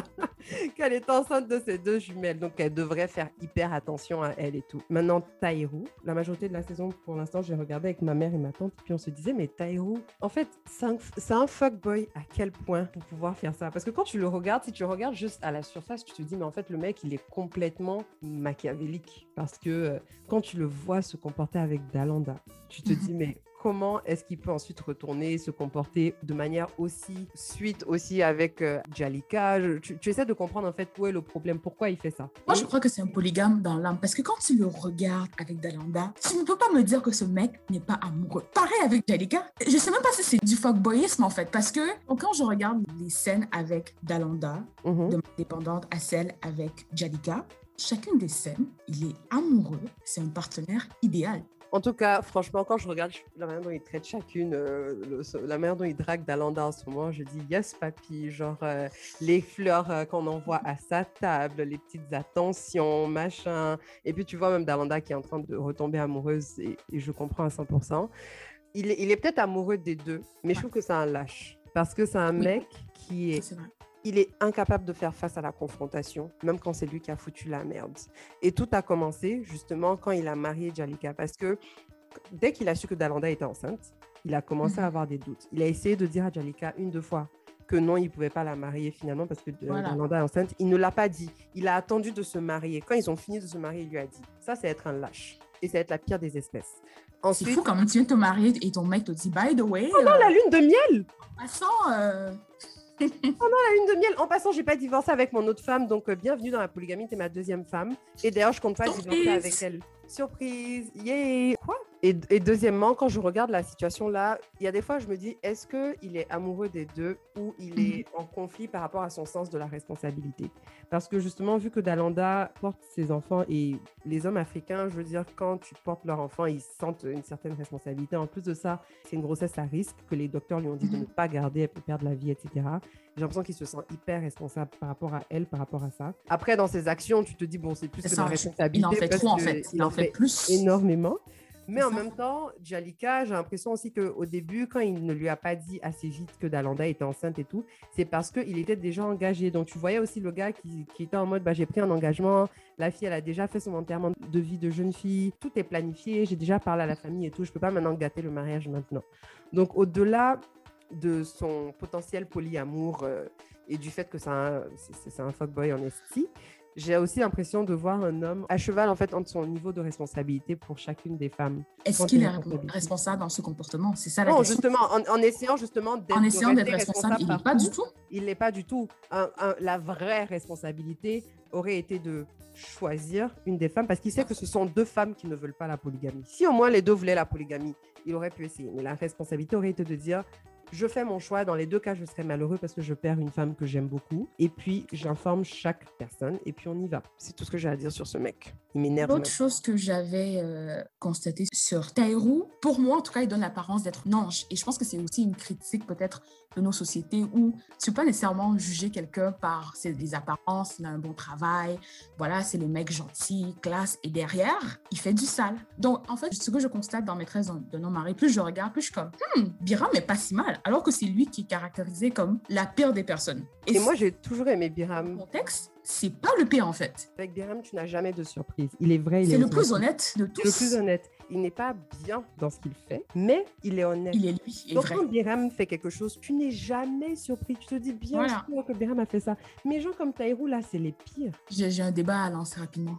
qu'elle est enceinte de ses deux jumelles. Donc, elle devrait faire hyper attention à elle et tout. Maintenant, Taïrou, la majorité de la saison, pour l'instant, j'ai regardé avec ma mère et ma tante. Puis on se disait, mais Taïrou, en fait, c'est un, un fuckboy à quel point pour pouvoir faire ça? Parce que quand tu le regardes, si tu regardes juste à la surface, tu te dis, mais en fait, le mec, il est complètement machiavélique. Parce que euh, quand tu le vois se comporter avec Dalanda, tu te dis, mais comment est-ce qu'il peut ensuite retourner se comporter de manière aussi suite aussi avec euh, Jalika? Je- tu, tu essaies de comprendre en fait où est le problème, pourquoi il fait ça? Moi, je crois que c'est un polygame dans l'âme. Parce que quand tu le regardes avec Dalanda, tu ne peux pas me dire que ce mec n'est pas amoureux. Pareil avec Jalika. Je sais même pas si c'est du fuckboyisme, en fait. Parce que quand je regarde les scènes avec Dalanda, Mhm. de dépendante à celle avec Jalika, chacune des scènes, il est amoureux. C'est un partenaire idéal. En tout cas, franchement, quand je regarde la manière dont il traite chacune, euh, le- la manière dont il drague Dalanda en ce moment, je dis yes, papy. Genre, euh, les fleurs euh, qu'on envoie à sa table, les petites attentions, machin. Et puis, tu vois même Dalanda qui est en train de retomber amoureuse, et, et je comprends à 100%. Il est, il est peut-être amoureux des deux, mais je trouve que c'est un lâche. Parce que c'est un Oui. mec qui est. il est incapable de faire face à la confrontation, même quand c'est lui qui a foutu la merde. Et tout a commencé justement quand il a marié Jalika, parce que dès qu'il a su que Dalanda était enceinte, il a commencé Mhm. à avoir des doutes. Il a essayé de dire à Jalika une, deux fois que non, il ne pouvait pas la marier finalement parce que euh, Voilà. Dalanda est enceinte. Il ne l'a pas dit. Il a attendu de se marier. Quand ils ont fini de se marier, il lui a dit. Ça, c'est être un lâche. Et c'est être la pire des espèces. C'est Ensuite, fou quand même, tu viens de te marier et ton mec te dit, by the way, pendant euh, la lune de miel, passant, euh, la lune de miel. En passant, j'ai pas divorcé avec mon autre femme, donc euh, bienvenue dans la polygamie, t'es ma deuxième femme. Et d'ailleurs, je compte pas divorcer avec elle. Surprise, yay Quoi? Et, et deuxièmement, quand je regarde la situation là, il y a des fois, je me dis, est-ce que il est amoureux des deux ou il est en conflit par rapport à son sens de la responsabilité? Parce que justement, vu que Dalanda porte ses enfants et les hommes africains, je veux dire, quand tu portes leur enfant, ils sentent une certaine responsabilité. En plus de ça, c'est une grossesse à risque que les docteurs lui ont dit de Mhm. ne pas garder, elle peut perdre la vie, etc. J'ai l'impression qu'il se sent hyper responsable par rapport à elle, par rapport à ça. Après, dans ses actions, tu te dis, bon, c'est plus que de la il responsabilité. en fait trop en fait. Il en fait plus. énormément. Mais en même temps, Jalika, j'ai l'impression aussi qu'au début, quand il ne lui a pas dit assez vite que Dalanda était enceinte et tout, c'est parce qu'il était déjà engagé. Donc, tu voyais aussi le gars qui, était en mode bah, j'ai pris un engagement, la fille, elle a déjà fait son enterrement de vie de jeune fille, tout est planifié, j'ai déjà parlé à la famille et tout, je ne peux pas maintenant gâter le mariage maintenant. Donc, au-delà de son potentiel polyamour euh, et du fait que c'est un, un fuckboy en esti, j'ai aussi l'impression de voir un homme à cheval en fait entre son niveau de responsabilité pour chacune des femmes. Est-ce qu'il est responsable dans ce comportement? C'est ça la non, question. justement, en, essayant justement d'être en essayant d'être responsable, il n'est pas du tout? Il n'est pas du tout. la vraie responsabilité aurait été de choisir une des femmes parce qu'il sait que ce sont deux femmes qui ne veulent pas la polygamie. Si au moins les deux voulaient la polygamie, il aurait pu essayer. Mais la responsabilité aurait été de dire je fais mon choix. Dans les deux cas, je serai malheureux parce que je perds une femme que j'aime beaucoup. Et puis, j'informe chaque personne et puis on y va. C'est tout ce que j'ai à dire sur ce mec. Il m'énerve. Autre chose que j'avais euh, constaté sur Taïrou, pour moi, en tout cas, il donne l'apparence d'être un ange. Et je pense que c'est aussi une critique peut-être de nos sociétés où tu peux pas nécessairement juger quelqu'un par ses apparences, il a un bon travail, voilà, c'est le mec gentil, classe, et derrière, il fait du sale. Donc, en fait, ce que je constate dans Maîtresse de non mari, plus je regarde, plus je suis comme, hmm, Biram est pas si mal alors que c'est lui qui est caractérisé comme la pire des personnes. Et, moi, j'ai toujours aimé Biram. Contexte, c'est pas le pire en fait. Avec Biram, tu n'as jamais de surprise. Il est vrai. C'est le plus honnête de tous. Le plus honnête. Il n'est pas bien dans ce qu'il fait, mais il est honnête. Il est lui. Donc, quand Biram fait quelque chose, tu n'es jamais surpris. Tu te dis bien sûr que Biram a fait ça. Mais gens comme Taïrou, là, c'est les pires. J'ai un débat à lancer rapidement.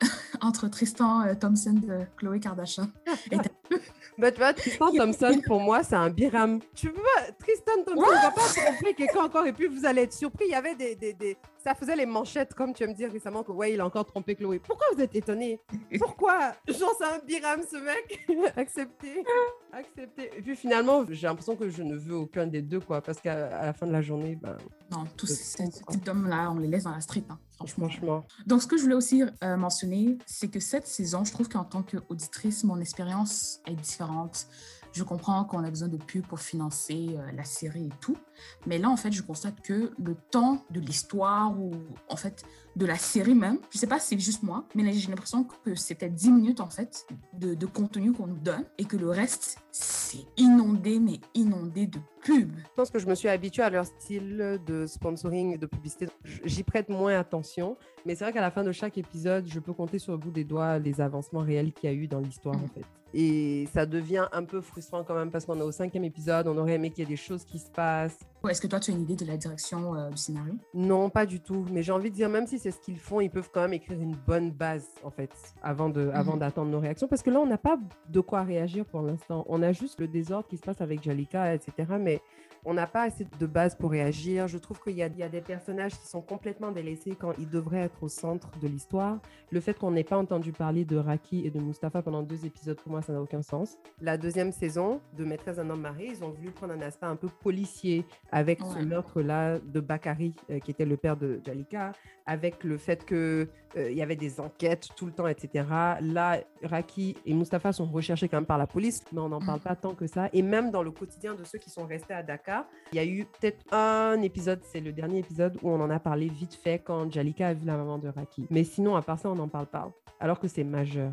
Entre Tristan euh, Thompson de Chloé Kardashian et bah, tu vois, Tristan Thompson, pour moi, c'est un biram. Tu vois, Tristan Thompson ne va pas tromper quelqu'un encore et puis vous allez être surpris. Il y avait des, des, des, Ça faisait les manchettes, comme tu vas me dire récemment, que ouais, il a encore trompé Chloé. Pourquoi vous êtes étonné Pourquoi Genre, c'est un biram, ce mec? Accepté. Accepté. Et puis finalement, j'ai l'impression que je ne veux aucun des deux, quoi, parce qu'à la fin de la journée, ben. Non, tous ces types d'hommes-là, on les laisse dans la street, hein, franchement. Donc, ce que je voulais aussi euh, mentionner, c'est que cette saison, je trouve qu'en tant qu'auditrice, mon expérience est différente je comprends qu'on a besoin de pubs pour financer euh, la série et tout. Mais là, en fait, je constate que le temps de l'histoire ou en fait de la série même, je sais pas si c'est juste moi, mais j'ai l'impression que c'était 10 minutes en fait de, de contenu qu'on nous donne et que le reste, c'est inondé, mais inondé de pubs. Je pense que je me suis habituée à leur style de sponsoring, de publicité. J'y prête moins attention, mais c'est vrai qu'à la fin de chaque épisode, je peux compter sur le bout des doigts les avancements réels qu'il y a eu dans l'histoire en fait. Et ça devient un peu frustrant quand même parce qu'on est au cinquième épisode, on aurait aimé qu'il y ait des choses qui se passent. Est-ce que toi, tu as une idée de la direction euh, du scénario? Non, pas du tout. Mais j'ai envie de dire, même si c'est ce qu'ils font, ils peuvent quand même écrire une bonne base, en fait, avant de, avant mhm. d'attendre nos réactions. Parce que là, on n'a pas de quoi réagir pour l'instant. On a juste le désordre qui se passe avec Jalika, etc. Mais on n'a pas assez de base pour réagir. Je trouve qu'il y, a des personnages qui sont complètement délaissés quand ils devraient être au centre de l'histoire. Le fait qu'on n'ait pas entendu parler de Raki et de Mustapha pendant deux épisodes, pour moi, ça n'a aucun sens. La deuxième saison de Maîtresse d'un homme marié, ils ont voulu prendre un aspect un peu policier avec ce meurtre-là de Bakari, euh, qui était le père de Jalika, avec le fait qu'il euh, y avait des enquêtes tout le temps, etc. Là, Raki et Mustapha sont recherchés quand même par la police, mais on n'en parle mm. pas tant que ça. Et même dans le quotidien de ceux qui sont restés à Dakar, il y a eu peut-être un épisode, c'est le dernier épisode où on en a parlé vite fait quand Jalika a vu la maman de Raki. Mais sinon, à part ça, on n'en parle pas, alors que c'est majeur.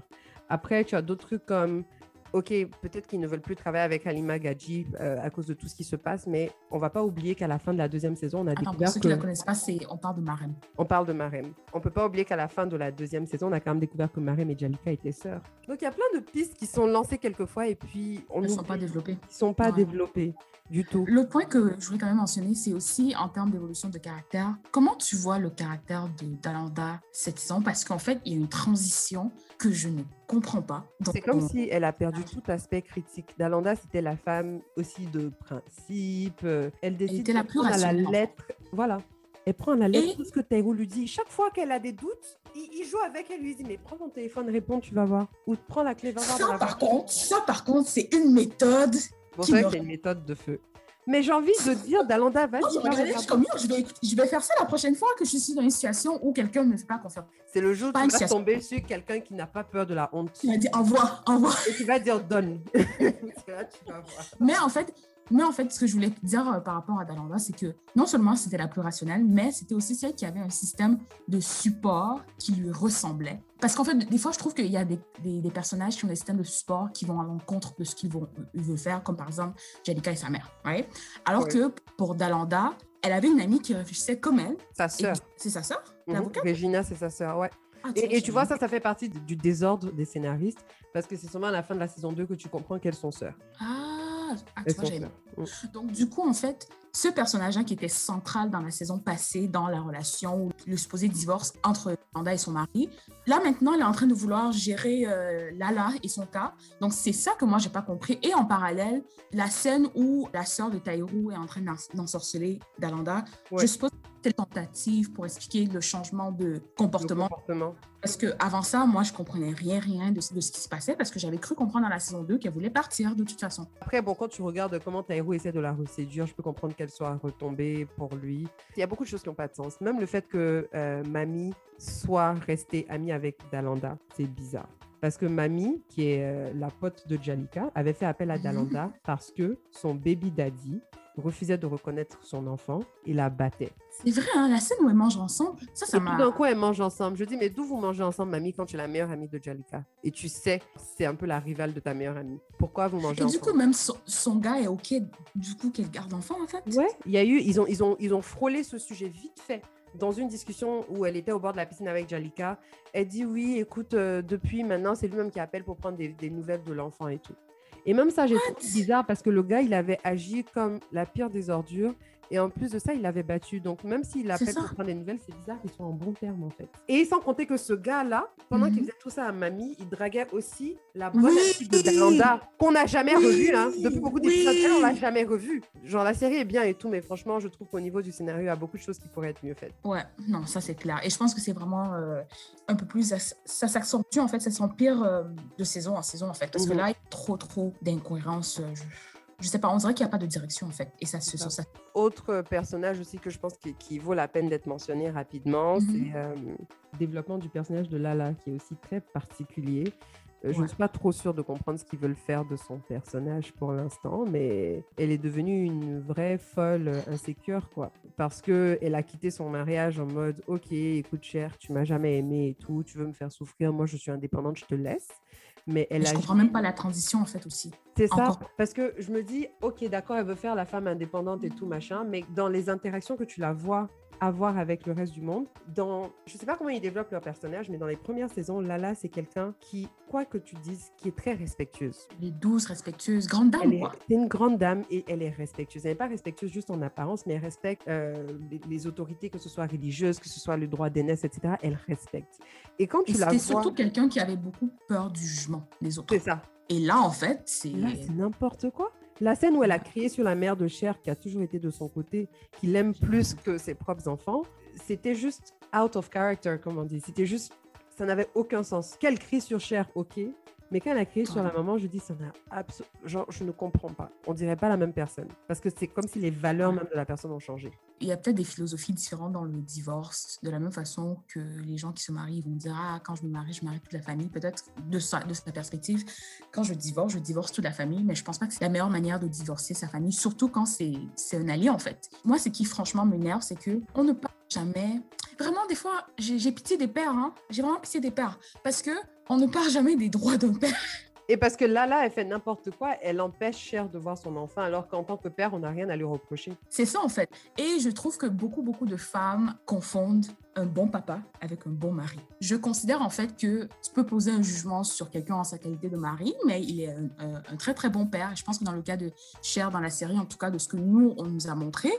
Après, tu as d'autres trucs comme OK, peut-être qu'ils ne veulent plus travailler avec Halima Gadji euh, à cause de tout ce qui se passe, mais on va pas oublier qu'à la fin de la deuxième saison, on a découvert pour ceux qui ne la connaissent pas, c'est on parle de Marem. On parle de Marem. On peut pas oublier qu'à la fin de la deuxième saison, on a quand même découvert que Marem et Jalika étaient sœurs. Donc il y a plein de pistes qui sont lancées quelquefois et puis on ne sont pas développées. Ils sont pas développées du tout. Le point que je voulais quand même mentionner, c'est aussi en termes d'évolution de caractère. Comment tu vois le caractère de Dalanda cette saison? Parce qu'en fait, il y a une transition que je ne comprends pas. C'est comme si elle a perdu tout aspect critique. Dalanda, c'était la femme aussi de principe. Euh, elle décide elle la plus à la lettre. Voilà. Elle prend la lettre, tout ce que Taïrou lui dit. Chaque fois qu'elle a des doutes, il, joue avec elle, lui dit Mais prends ton téléphone, réponds, tu vas voir. Ou prends la clé, va voir. Ça, par contre, ça, par contre, c'est une méthode Bon, c'est une méthode de feu. Mais j'ai envie de dire, Dalanda, vas-y. je, vais, je vais faire ça la prochaine fois que je suis dans une situation où quelqu'un ne fait pas confiance. C'est le jour où tu vas tomber sur quelqu'un qui n'a pas peur de la honte. Tu vas dire envoie, envoie. Et tu vas dire donne. Mais en fait, mais en fait, ce que je voulais dire euh, par rapport à Dalanda, c'est que non seulement c'était la plus rationnelle, mais c'était aussi celle qui avait un système de support qui lui ressemblait Parce qu'en fait, des fois, je trouve qu'il y a des, des, personnages qui ont des systèmes de support qui vont à l'encontre de ce qu'ils vont veulent faire, comme par exemple Jalika et sa mère. Ouais? Alors que pour Dalanda, elle avait une amie qui réfléchissait comme elle. Sa sœur. C'est sa sœur mhm. Regina, c'est sa sœur, ouais. Ah, et, tu vois, ça, ça fait partie du désordre des scénaristes, parce que c'est seulement à la fin de la saison 2 que tu comprends qu'elles sont sœurs. Ah, ah tu vois, mm. Donc, du coup, en fait, ce personnage-là qui était central dans la saison passée, dans la relation, le supposé divorce entre Amanda et son mari, là maintenant, elle est en train de vouloir gérer euh, Lala et son cas. Donc c'est ça que moi, j'ai pas compris. Et en parallèle, la scène où la sœur de Taïrou est en train d'ensorceler Dalanda, je suppose cette tentative pour expliquer le changement de comportement. Parce que avant ça, moi, je comprenais rien, rien de, ce qui se passait parce que j'avais cru comprendre dans la saison 2 qu'elle voulait partir de toute façon. Après, bon, quand tu regardes comment Taïrou essaie de la reséduire, je peux comprendre qu'elle soit retombée pour lui. Il y a beaucoup de choses qui n'ont pas de sens. Même le fait que euh, Mamie soit restée amie avec Dalanda, c'est bizarre. Parce que Mamie, qui est euh, la pote de Jalika, avait fait appel à Dalanda parce que son baby daddy refusait de reconnaître son enfant et la battait. C'est vrai, hein, la scène où elles mangent ensemble, ça, ça m'a... D'un coup, elles mangent ensemble. Je dis, mais d'où vous mangez ensemble, mamie, quand tu es la meilleure amie de Jalika? Et tu sais, c'est un peu la rivale de ta meilleure amie. Pourquoi vous mangez ensemble Et du coup, même son, gars est OK, du coup, qu'elle garde enfant, en fait? Ouais, il y a eu, ils ont, ils, ont, ils ont frôlé ce sujet vite fait dans une discussion où elle était au bord de la piscine avec Jalika, elle dit oui, écoute, euh, depuis maintenant, c'est lui-même qui appelle pour prendre des, des nouvelles de l'enfant et tout. Et même ça, j'ai trouvé bizarre parce que le gars, il avait agi comme la pire des ordures. Et en plus de ça, il l'avait battu. Donc, même s'il appelle pour prendre des nouvelles, c'est bizarre qu'ils soient en bon terme, en fait. Et sans compter que ce gars-là, pendant qu'il mhm. faisait tout ça à Mamie, il draguait aussi la bonne oui. de Dalanda, qu'on n'a jamais revue, hein. Depuis beaucoup d'épisodes, elle, on l'a jamais revue. Genre, la série est bien et tout, mais franchement, je trouve qu'au niveau du scénario, il y a beaucoup de choses qui pourraient être mieux faites. Ouais, non, ça, c'est clair. Et je pense que c'est vraiment euh, un peu plus. Ça, s'accentue, en fait, ça s'empire euh, de saison en saison, en fait. Parce que mhm. là, il y a trop, trop d'incohérences. Euh, je sais pas, on dirait qu'il n'y a pas de direction en fait. Et ça se ça. Autre personnage aussi que je pense qui, vaut la peine d'être mentionné rapidement, mhm. c'est euh, le développement du personnage de Lala, qui est aussi très particulier. Euh, je ne suis pas trop sûre de comprendre ce qu'ils veulent faire de son personnage pour l'instant, mais elle est devenue une vraie folle euh, insécure, quoi. Parce qu'elle a quitté son mariage en mode Ok, écoute, cher, tu m'as jamais aimé et tout, tu veux me faire souffrir, moi je suis indépendante, je te laisse mais elle Je comprends même pas la transition en fait aussi. C'est ça, parce que je me dis, ok, d'accord, elle veut faire la femme indépendante et tout machin, mais dans les interactions que tu la vois avoir avec le reste du monde. Dans, je sais pas comment ils développent leur personnage, mais dans les premières saisons, Lala, c'est quelqu'un qui, quoi que tu dises, qui est très respectueuse. Elle est douce, respectueuse, grande dame. C'est une grande dame et elle est respectueuse. Elle n'est pas respectueuse juste en apparence, mais elle respecte euh, les, autorités, que ce soit religieuses, que ce soit le droit d'aînesse, etc. Elle respecte. Et quand tu la vois... C'était surtout quelqu'un qui avait beaucoup peur du jugement des autres. C'est ça. Et là, en fait, c'est... Là, c'est n'importe quoi. La scène où elle a crié sur la mère de Cher, qui a toujours été de son côté, qui l'aime plus que ses propres enfants, c'était juste out of character, comme on dit. C'était juste, ça n'avait aucun sens. Qu'elle crie sur Cher, ok, mais quand elle a crié sur la maman, je dis, ça n'a absolument. Genre, je ne comprends pas. On dirait pas la même personne. Parce que c'est comme si les valeurs même de la personne ont changé. Il y a peut-être des philosophies différentes dans le divorce, de la même façon que les gens qui se marient vont dire, ah, quand je me marie, je marie toute la famille. Peut-être de sa, de sa perspective, quand je divorce, je divorce toute la famille, mais je pense pas que c'est la meilleure manière de divorcer sa famille, surtout quand c'est un allié, en fait. Moi, ce qui, franchement, m'énerve, c'est que on ne parle jamais. Vraiment, des fois, j'ai pitié des pères, hein. J'ai vraiment pitié des pères. Parce que on ne parle jamais des droits d'un père. Et parce que Lala, elle fait n'importe quoi, elle empêche Cher de voir son enfant, alors qu'en tant que père, on n'a rien à lui reprocher. C'est ça, en fait. Et je trouve que beaucoup, beaucoup de femmes confondent un bon papa avec un bon mari. Je considère en fait que tu peux poser un jugement sur quelqu'un en sa qualité de mari, mais il est un, très, très bon père. Je pense que dans le cas de Cher dans la série, en tout cas de ce que nous, on nous a montré,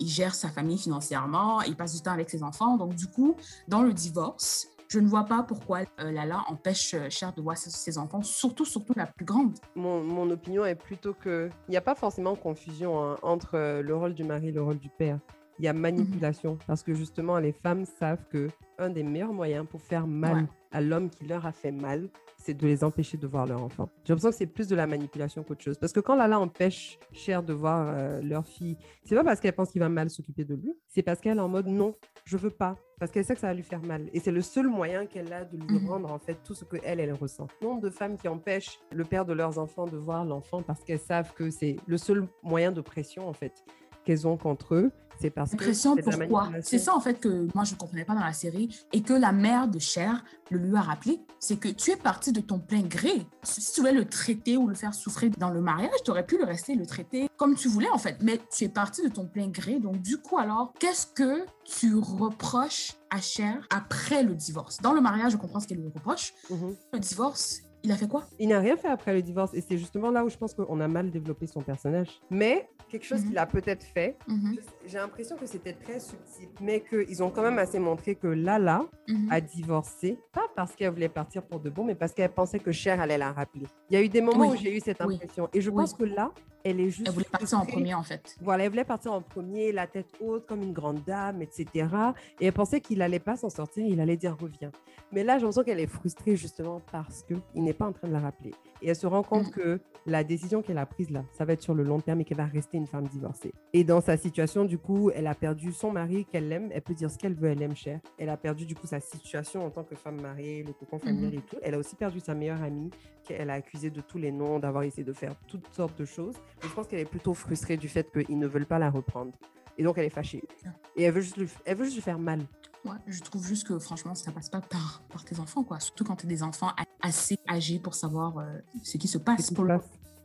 il gère sa famille financièrement, il passe du temps avec ses enfants. Donc, du coup, dans le divorce, je ne vois pas pourquoi euh, Lala empêche euh, Cher de voir ses, enfants, surtout, surtout la plus grande. Mon, opinion est plutôt qu'il n'y a pas forcément confusion hein, entre euh, le rôle du mari et le rôle du père. Il y a manipulation, mhm. parce que justement, les femmes savent que un des meilleurs moyens pour faire mal à l'homme qui leur a fait mal, c'est de les empêcher de voir leur enfant. J'ai l'impression que c'est plus de la manipulation qu'autre chose. Parce que quand Lala empêche Cher de voir leur fille, c'est pas parce qu'elle pense qu'il va mal s'occuper de lui, c'est parce qu'elle est en mode non, je veux pas parce qu'elle sait que ça va lui faire mal. Et c'est le seul moyen qu'elle a de lui mhm. rendre en fait tout ce que elle, elle ressent. Nombre de femmes qui empêchent le père de leurs enfants de voir l'enfant parce qu'elles savent que c'est le seul moyen de pression en fait. qu'elles ont contre eux, c'est parce que. Pourquoi? C'est ça en fait que moi je ne comprenais pas dans la série et que la mère de Cher le lui a rappelé, c'est que tu es parti de ton plein gré. Si tu voulais le traiter ou le faire souffrir dans le mariage, tu aurais pu le rester le traiter comme tu voulais en fait. Mais tu es parti de ton plein gré. Donc du coup alors, qu'est-ce que tu reproches à Cher après le divorce? Dans le mariage, je comprends ce qu'elle lui reproche. Mhm. Le divorce, il a fait quoi? Il n'a rien fait après le divorce et c'est justement là où je pense qu'on a mal développé son personnage. Mais quelque chose Mhm. qu'il a peut-être fait, Mhm, j'ai l'impression que c'était très subtil, mais qu'ils ont quand même assez montré que Lala mhm. a divorcé, pas parce qu'elle voulait partir pour de bon, mais parce qu'elle pensait que Cher allait la rappeler. Il y a eu des moments Oui. où j'ai eu cette Oui. impression et je Oui. pense que là, elle est juste. Elle voulait partir en premier en fait. Voilà, elle voulait partir en premier, la tête haute, comme une grande dame, etc. Et elle pensait qu'il allait pas s'en sortir, il allait dire reviens. Mais là, j'ai l'impression qu'elle est frustrée justement parce qu'il n'est pas en train de la rappeler. Et elle se rend compte Mm. que la décision qu'elle a prise là, ça va être sur le long terme et qu'elle va rester une femme divorcée. Et dans sa situation, du coup, elle a perdu son mari qu'elle aime. Elle peut dire ce qu'elle veut, elle aime cher. Elle a perdu du coup sa situation en tant que femme mariée, le cocon familial Mhm. et tout. Elle a aussi perdu sa meilleure amie qu'elle a accusée de tous les noms, d'avoir essayé de faire toutes sortes de choses. Je pense qu'elle est plutôt frustrée du fait qu'ils ne veulent pas la reprendre. Et donc, elle est fâchée. Et elle veut juste lui, elle veut juste lui faire mal. Ouais, je trouve juste que franchement, ça passe pas par, par tes enfants, quoi. Surtout quand tu es des enfants assez âgés pour savoir euh, ce qui se passe. Pour le...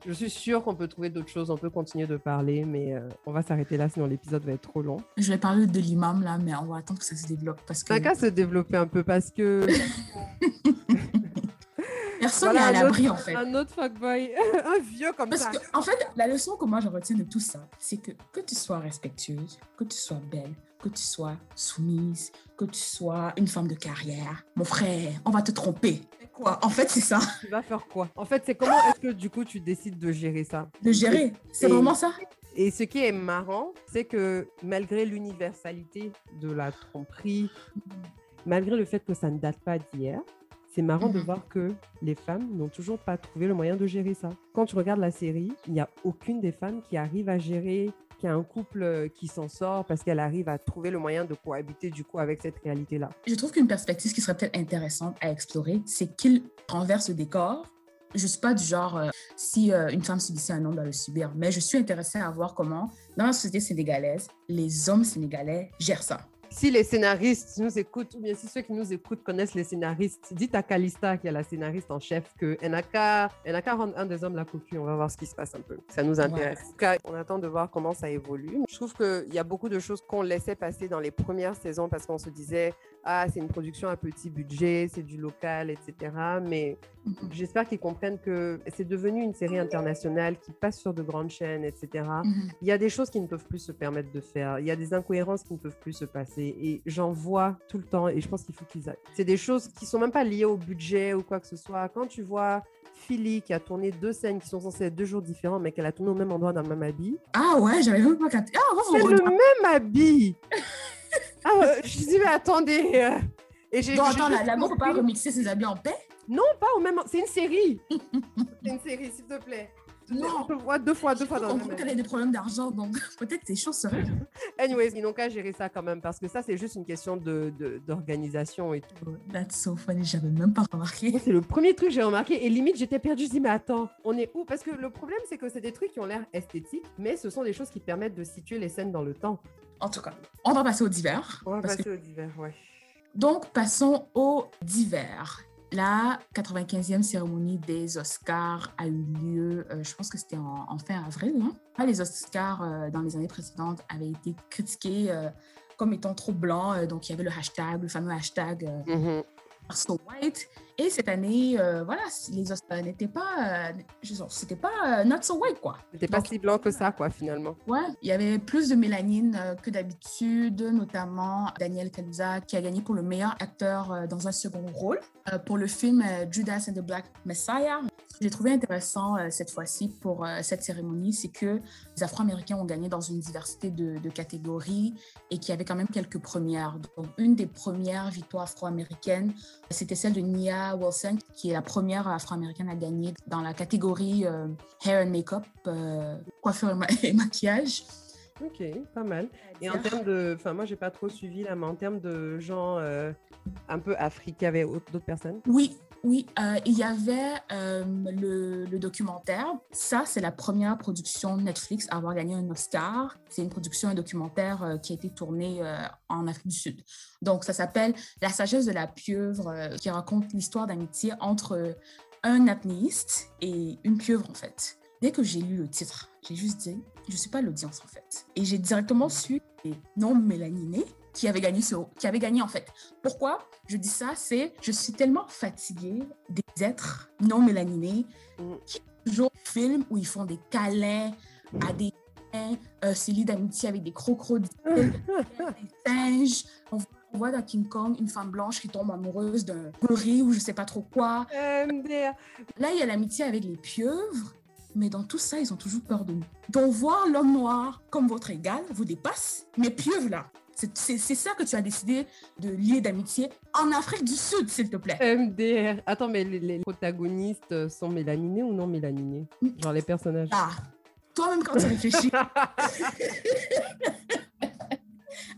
Je suis sûre qu'on peut trouver d'autres choses, on peut continuer de parler, mais euh, on va s'arrêter là, sinon l'épisode va être trop long. Je vais parler de l'imam là, mais on va attendre que ça se développe parce que Ça a qu'à se développer un peu parce que personne Voilà, n'est à l'abri en fait. un autre fuckboy, un vieux comme Parce ça. que, en fait, la leçon que moi je retiens de tout ça, c'est que que tu sois respectueuse, que tu sois belle, que tu sois soumise, que tu sois une femme de carrière, mon frère, on va te tromper. Quoi En fait, c'est ça, Tu vas faire quoi? En fait, c'est comment est-ce que du coup tu décides de gérer ça? De gérer. C'est vraiment ça. Et ce qui est marrant, c'est que malgré l'universalité de la tromperie, malgré le fait que ça ne date pas d'hier, c'est marrant de Mhm. voir que les femmes n'ont toujours pas trouvé le moyen de gérer ça. Quand tu regardes la série, il n'y a aucune des femmes qui arrive à gérer, qui a un couple euh, qui s'en sort parce qu'elle arrive à trouver le moyen de cohabiter du coup avec cette réalité-là. Je trouve qu'une perspective qui serait peut-être intéressante à explorer, c'est qu'il renverse le décor. Je ne suis pas du genre, euh, si euh, une femme subissait un homme, doit le subir, mais je suis intéressée à voir comment, dans la société sénégalaise, les hommes sénégalais gèrent ça. Si les scénaristes nous écoutent, ou bien si ceux qui nous écoutent connaissent les scénaristes, dites à Calista, qui est la scénariste en chef, qu'elle n'a qu'à rendre un des hommes la cocu. On va voir ce qui se passe un peu. Ça nous intéresse. En tout cas, on attend de voir comment ça évolue. Je trouve qu'il y a beaucoup de choses qu'on laissait passer dans les premières saisons parce qu'on se disait, ah, c'est une production à petit budget, c'est du local, etc. Mais Mhm. j'espère qu'ils comprennent que c'est devenu une série internationale qui passe sur de grandes chaînes, etc Mhm. il y a des choses qui ne peuvent plus se permettre de faire. Il y a des incohérences qui ne peuvent plus se passer. Et j'en vois tout le temps. Et je pense qu'il faut qu'ils aillent. C'est des choses qui sont même pas liées au budget ou quoi que ce soit. Quand tu vois Philly qui a tourné deux scènes qui sont censées être deux jours différents, mais qu'elle a tourné au même endroit dans le même habit. Ah ouais, j'avais même pas capté. Ah, va C'est le même habit. Ah, ouais, je dis mais attendez. euh, Et j'ai j'ai attends, la, la meuf peut pas remixer ses habits en paix? Non, pas au même. C'est une série. C'est une série, s'il te plaît. Non. On peut voir deux fois, deux fois dans On le même. qu'elle a des problèmes d'argent, donc peut-être tes choses seraient. Anyways, ils n'ont qu'à gérer ça quand même parce que ça, c'est juste une question de- de- d'organisation et tout. That's so funny, j'avais même pas remarqué. C'est le premier truc que j'ai remarqué et limite, j'étais perdue. Je dis, mais attends, on est où? Parce que le problème, c'est que c'est des trucs qui ont l'air esthétiques, mais ce sont des choses qui permettent de situer les scènes dans le temps. En tout cas, on va passer au divers. On va que- passer au divers, ouais. Donc, passons au divers. La 95e cérémonie des Oscars a eu lieu, euh, je pense que c'était en, fin avril. hein. Les Oscars, euh, dans les années précédentes, avaient été critiqués euh, comme étant trop blancs. donc, il y avait le hashtag, le fameux hashtag Mhm. So White. Et cette année, euh, voilà, les Oscars n'étaient pas, euh, c'était pas euh, not so white, quoi. C'était pas si blanc que ça, quoi, finalement. Ouais, il y avait plus de mélanine euh, que d'habitude, notamment Daniel Kaluuya qui a gagné pour le meilleur acteur euh, dans un second rôle euh, pour le film euh, Judas and the Black Messiah. J'ai trouvé intéressant euh, cette fois-ci pour euh, cette cérémonie, c'est que les Afro-Américains ont gagné dans une diversité de, de catégories et qu'il y avait quand même quelques premières. Donc, une des premières victoires afro-américaines, c'était celle de Nia Wilson, qui est la première afro-américaine à gagner dans la catégorie euh, hair and make-up, euh, coiffure et, ma- et maquillage. Ok, pas mal. Et en termes de. Enfin, moi, j'ai pas trop suivi là, mais en termes de gens euh, un peu africains, il y avait autre- d'autres personnes? Oui, Oui, euh, il y avait euh, le, documentaire. Ça, c'est la première production Netflix à avoir gagné un Oscar. C'est une production, un documentaire euh, qui a été tourné en Afrique du Sud. Donc, ça s'appelle La sagesse de la pieuvre, qui raconte l'histoire d'amitié entre un apnéiste et une pieuvre, en fait. Dès que j'ai lu le titre, j'ai juste dit, je ne suis pas l'audience, en fait. Et j'ai directement su non mélaninés qui avait gagné ce, qui avait gagné en fait. Pourquoi je dis ça? C'est je suis tellement fatiguée des êtres non mélaninés Mm. qui toujours filment où ils font des câlins à des euh, lient d'amitié avec des crocodiles, des singes. On voit, on voit dans King Kong une femme blanche qui tombe amoureuse d'un gorille ou je sais pas trop quoi. MDR. Là, il y a l'amitié avec les pieuvres, mais dans tout ça, ils ont toujours peur de nous. Donc, voir l'homme noir comme votre égal vous dépasse. Mais pieuvres, là, c'est ça que tu as décidé de lier d'amitié en Afrique du Sud, s'il te plaît. MDR. Attends, mais les, les protagonistes sont mélaninés ou non mélaninés Genre les personnages. Ah, toi-même, quand tu réfléchis,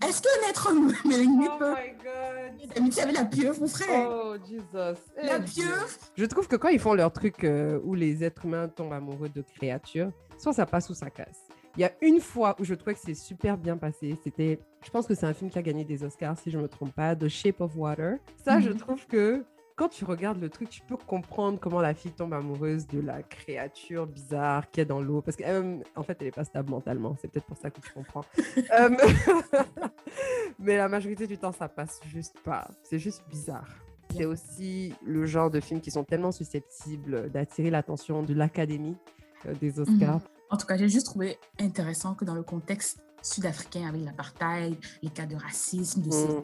est-ce qu'un être mélaniné Oh peut my god. d'amitié avec la pieuvre, mon frère? Oh Jesus. La pieuvre, Je trouve que quand ils font leur truc euh, où les êtres humains tombent amoureux de créatures, soit ça passe ou ça casse. Il y a une fois où je trouvais que c'est super bien passé. C'était, je pense que c'est un film qui a gagné des Oscars, si je ne me trompe pas, The Shape of Water. Ça, je Mhm. trouve que quand tu regardes le truc, tu peux comprendre comment la fille tombe amoureuse de la créature bizarre qui est dans l'eau. Parce qu'en en fait, elle n'est pas stable mentalement. C'est peut-être pour ça que tu comprends. Euh, mais la majorité du temps, ça passe juste pas. C'est juste bizarre. C'est aussi le genre de films qui sont tellement susceptibles d'attirer l'attention de l'Académie euh, des Oscars. En tout cas, j'ai juste trouvé intéressant que dans le contexte sud-africain avec l'apartheid, les cas de racisme, de Mm.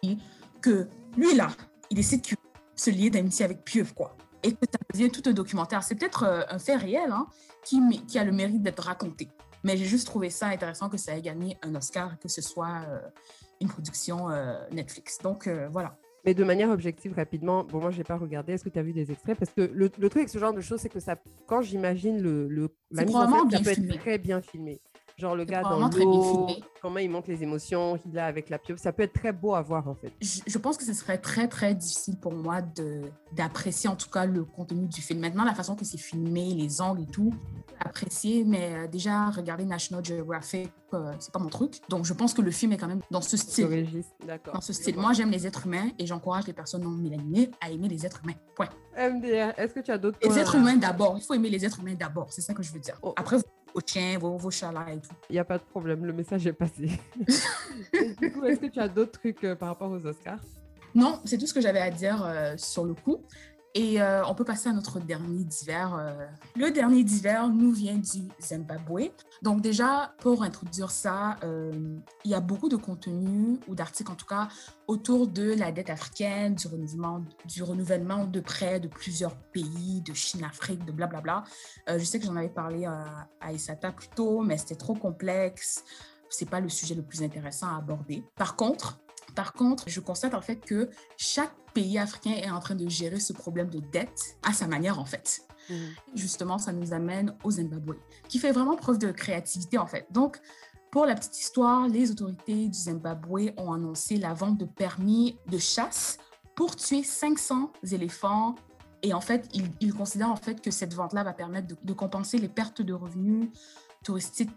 pays, que lui là, il décide de se lier d'amitié avec Pieuvre, quoi. Et que ça devient tout un documentaire. C'est peut-être euh, un fait réel hein, qui, a le mérite d'être raconté. Mais j'ai juste trouvé ça intéressant que ça ait gagné un Oscar, que ce soit euh, une production euh, Netflix. Donc euh, voilà. Mais de manière objective, rapidement, bon, moi, je n'ai pas regardé. Est-ce que tu as vu des extraits? Parce que le, le truc avec ce genre de choses, c'est que ça, quand j'imagine le, le, la mise en scène, ça peut filmé. être très bien filmé. Genre le gars dans l'eau, comment il montre les émotions qu'il a avec la pieuvre, ça peut être très beau à voir en fait. je, je pense que ce serait très, très difficile pour moi de- d'apprécier en tout cas le contenu du film. Maintenant, la façon que c'est filmé, les angles et tout, apprécier, mais euh, déjà, regarder National Geographic, euh, c'est pas mon truc. Donc, je pense que le film est quand même dans ce style. Dans ce style. Moi, j'aime les êtres humains et j'encourage les personnes non mélaninées à aimer les êtres humains. Point. MDR, est-ce que tu as d'autres Les êtres humains d'abord. Il faut aimer les êtres humains d'abord. C'est ça que je veux dire. Oh. Après, vos, vos chiens, vos, vos chats là et tout. Il n'y a pas de problème, le message est passé. Et du coup, est-ce que tu as d'autres trucs euh, par rapport aux Oscars? Non, c'est tout ce que j'avais à dire euh, sur le coup. Et euh, on peut passer à notre dernier divers. euh. Le dernier divers nous vient du Zimbabwe. Donc déjà, pour introduire ça, euh, il y a beaucoup de contenu ou d'articles en tout cas autour de la dette africaine, du renouvellement, du renouvellement de prêts de plusieurs pays, de Chine, Afrique, de blablabla. Je sais que j'en avais parlé à, à Isata plus tôt, mais c'était trop complexe. C'est pas le sujet le plus intéressant à aborder. Par contre, par contre, je constate en fait que chaque pays africain est en train de gérer ce problème de dette à sa manière en fait. Justement, ça nous amène au Zimbabwe, qui fait vraiment preuve de créativité en fait. Donc, pour la petite histoire, les autorités du Zimbabwe ont annoncé la vente de permis de chasse pour tuer 500 éléphants. Et en fait, ils, ils considèrent en fait que cette vente-là va permettre de, de compenser les pertes de revenus touristiques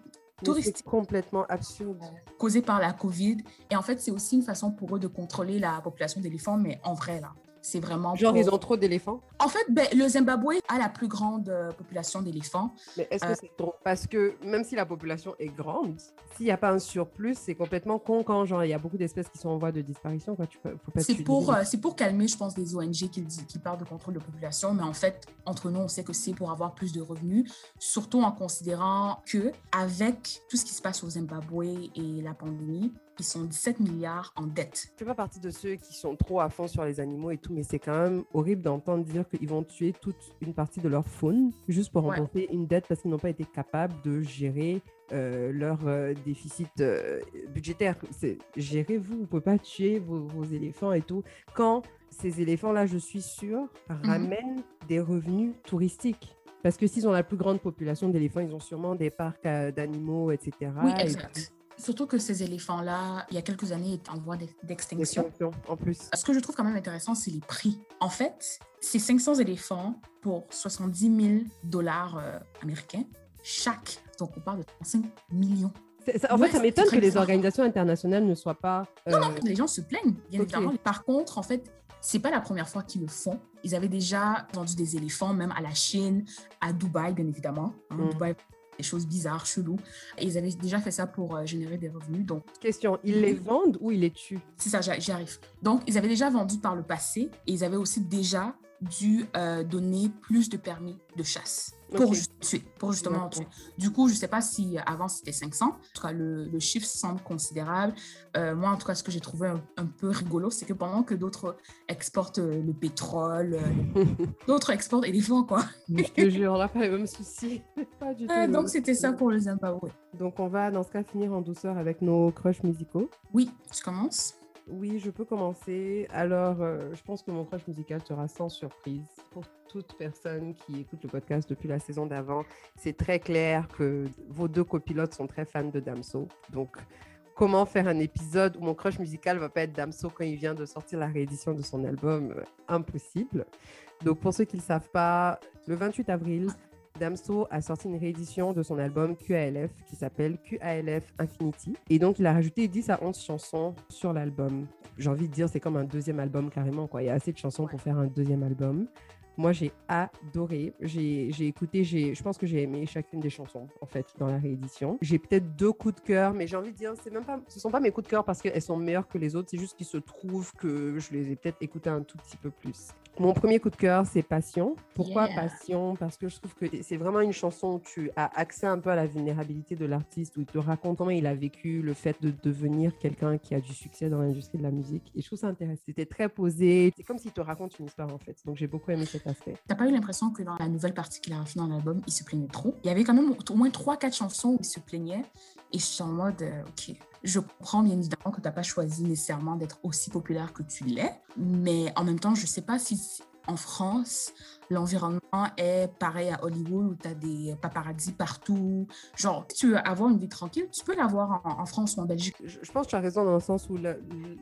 touristique. Complètement absurde. causée par la COVID. Et en fait, c'est aussi une façon pour eux de contrôler la population d'éléphants, mais en vrai, là. C'est vraiment. Genre, pour- ils ont trop d'éléphants? En fait, ben, le Zimbabwe a la plus grande euh, population d'éléphants. Mais est-ce que Euh. c'est trop? Parce que même si la population est grande, s'il n'y a pas un surplus, c'est complètement con quand genre il y a beaucoup d'espèces qui sont en voie de disparition. Quoi. Tu peux, faut pas C'est pour, euh, c'est pour calmer, je pense, des ONG qui, qui parlent de contrôle de population. Mais en fait, entre nous, on sait que c'est pour avoir plus de revenus, surtout en considérant que avec tout ce qui se passe au Zimbabwe et la pandémie, ils sont 17 milliards en dette. Je fais pas partie de ceux qui sont trop à fond sur les animaux et tout, mais c'est quand même horrible d'entendre dire qu'ils vont tuer toute une partie de leur faune juste pour Ouais. rembourser une dette parce qu'ils n'ont pas été capables de gérer euh, leur euh, déficit euh, budgétaire. Gérez-vous, vous pouvez pas tuer vos, vos éléphants et tout. Quand ces éléphants-là, je suis sûre, ramènent des revenus touristiques. Parce que s'ils ont la plus grande population d'éléphants, ils ont sûrement des parcs d'animaux, etc. Oui, Et exact. Surtout que ces éléphants-là, il y a quelques années, étaient en voie d'extinction. Extinction, en plus. Ce que je trouve quand même intéressant, c'est les prix. En fait, c'est 500 éléphants pour 70 000 dollars euh, américains chaque. Donc, on parle de 35 millions. Ça- en Ouais, fait, ça m'étonne que les organisations internationales ne soient pas. Euh, non, les gens se plaignent, bien ok. évidemment. Par contre, en fait, c'est pas la première fois qu'ils le font. Ils avaient déjà vendu des éléphants, même à la Chine, à Dubaï, bien évidemment. Hein, Mm. Dubaï, des choses bizarres, cheloues. Et ils avaient déjà fait ça pour euh, générer des revenus. Donc, Question, ils les vendent ou ils les tuent? C'est ça, j'y j'y arrive. Donc, ils avaient déjà vendu par le passé et ils avaient aussi déjà dû euh, donner plus de permis de chasse pour, Ok. ju- tuer, pour justement tuer. Du coup, je ne sais pas si avant c'était 500. En tout cas, le, le chiffre semble considérable. Euh, moi, en tout cas, ce que j'ai trouvé un, un peu rigolo, c'est que pendant que d'autres exportent euh, le pétrole, euh, d'autres exportent éléphants, quoi. Je te jure, on n'a pas les mêmes soucis. Pas du tout. Euh, les donc, c'était ça pour le Zimbabwe. Donc, on va dans ce cas finir en douceur avec nos crushs musicaux. Oui, tu commences Oui, je peux commencer. Alors, euh, je pense que mon crush musical sera sans surprise. Pour toute personne qui écoute le podcast depuis la saison d'avant, c'est très clair que vos deux copilotes sont très fans de Damso. Donc, comment faire un épisode où mon crush musical va pas être Damso quand il vient de sortir la réédition de son album Euh, Impossible. Donc, pour ceux qui ne le savent pas, le 28 avril, Damso a sorti une réédition de son album QALF qui s'appelle QALF Infinity. Et donc, il a rajouté 10 à 11 chansons sur l'album. J'ai envie de dire, c'est comme un deuxième album carrément. Quoi. Il y a assez de chansons pour faire un deuxième album. Moi, j'ai adoré. J'ai écouté, je pense que j'ai aimé chacune des chansons, en fait, dans la réédition. J'ai peut-être deux coups de cœur, mais j'ai envie de dire, même pas, ce sont pas mes coups de cœur parce qu'elles sont meilleures que les autres. C'est juste qu'il se trouve que je les ai peut-être écoutées un tout petit peu plus. Mon premier coup de cœur, c'est Passion. Pourquoi Yeah. Passion? Parce que je trouve que c'est vraiment une chanson où tu as accès un peu à la vulnérabilité de l'artiste, où il te raconte comment il a vécu le fait de devenir quelqu'un qui a du succès dans l'industrie de la musique. Et je trouve ça intéressant. C'était très posé. C'est comme s'il te raconte une histoire, en fait. Donc j'ai beaucoup aimé cet T'as pas eu l'impression que dans la nouvelle partie qu'il a rajoutée dans l'album, il se plaignait trop? Il y avait quand même au moins 3-4 chansons où il se plaignait. Et je suis en mode, euh, OK, je comprends bien évidemment que t'as pas choisi nécessairement d'être aussi populaire que tu l'es. Mais en même temps, je sais pas si en France, l'environnement est pareil à Hollywood où tu as des paparazzi partout. Genre, si tu veux avoir une vie tranquille, tu peux l'avoir en, en France ou en Belgique. Je, je pense que tu as raison dans le sens où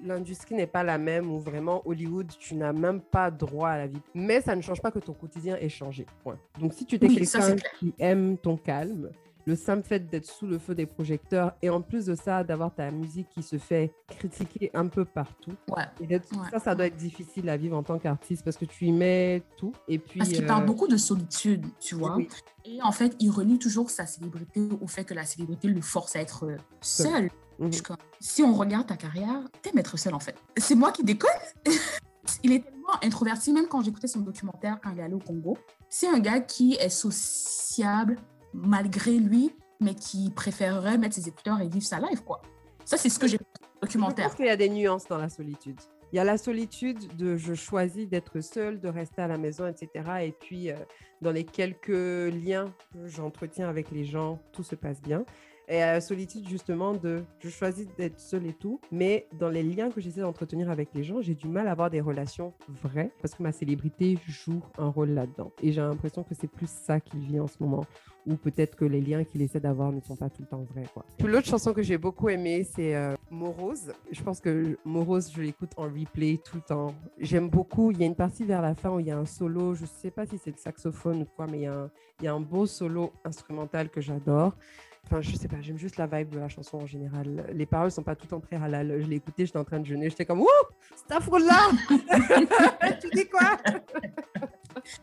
l'industrie n'est pas la même, où vraiment Hollywood, tu n'as même pas droit à la vie. Mais ça ne change pas que ton quotidien ait changé. Point. Donc si tu es Oui, quelqu'un qui aime ton calme, le simple fait d'être sous le feu des projecteurs et en plus de ça, d'avoir ta musique qui se fait critiquer un peu partout, Ouais. et Ouais. ça, ça doit être difficile à vivre en tant qu'artiste parce que tu y mets tout. Et puis, Parce qu'il euh, parle beaucoup de solitude, tu vois. oui. Et en fait, il relie toujours sa célébrité au fait que la célébrité le force à être seul. mhm. Si on regarde ta carrière, t'aimes être seul en fait. C'est moi qui déconne. il est tellement introverti, même quand j'écoutais son documentaire quand il est allé au Congo. C'est un gars qui est sociable malgré lui, mais qui préférerait mettre ses écouteurs et vivre sa life, quoi. Ça, c'est ce que j'ai vu dans le Je documentaire. pense qu'il y a des nuances dans la solitude. Il y a la solitude de je choisis d'être seul, de rester à la maison, etc. Et puis, euh, dans les quelques liens que j'entretiens avec les gens, tout se passe bien. Et la solitude, justement, de je choisis d'être seul et tout, mais dans les liens que j'essaie d'entretenir avec les gens, j'ai du mal à avoir des relations vraies parce que ma célébrité joue un rôle là-dedans. Et j'ai l'impression que c'est plus ça qu'il vit en ce moment ou peut-être que les liens qu'il essaie d'avoir ne sont pas tout le temps vrais. Quoi. L'autre chanson que j'ai beaucoup aimée, c'est euh, Morose. Je pense que Morose, je l'écoute en replay tout le temps. J'aime beaucoup. Il y a une partie vers la fin où il y a un solo. Je ne sais pas si c'est le saxophone ou quoi, mais il y a un beau solo instrumental que j'adore. Enfin, je sais pas, j'aime juste la vibe de la chanson en général. Les paroles sont pas tout en halal. Je l'ai écouté, j'étais en train de jeûner. J'étais comme, Wouh, c'est là Tu dis quoi?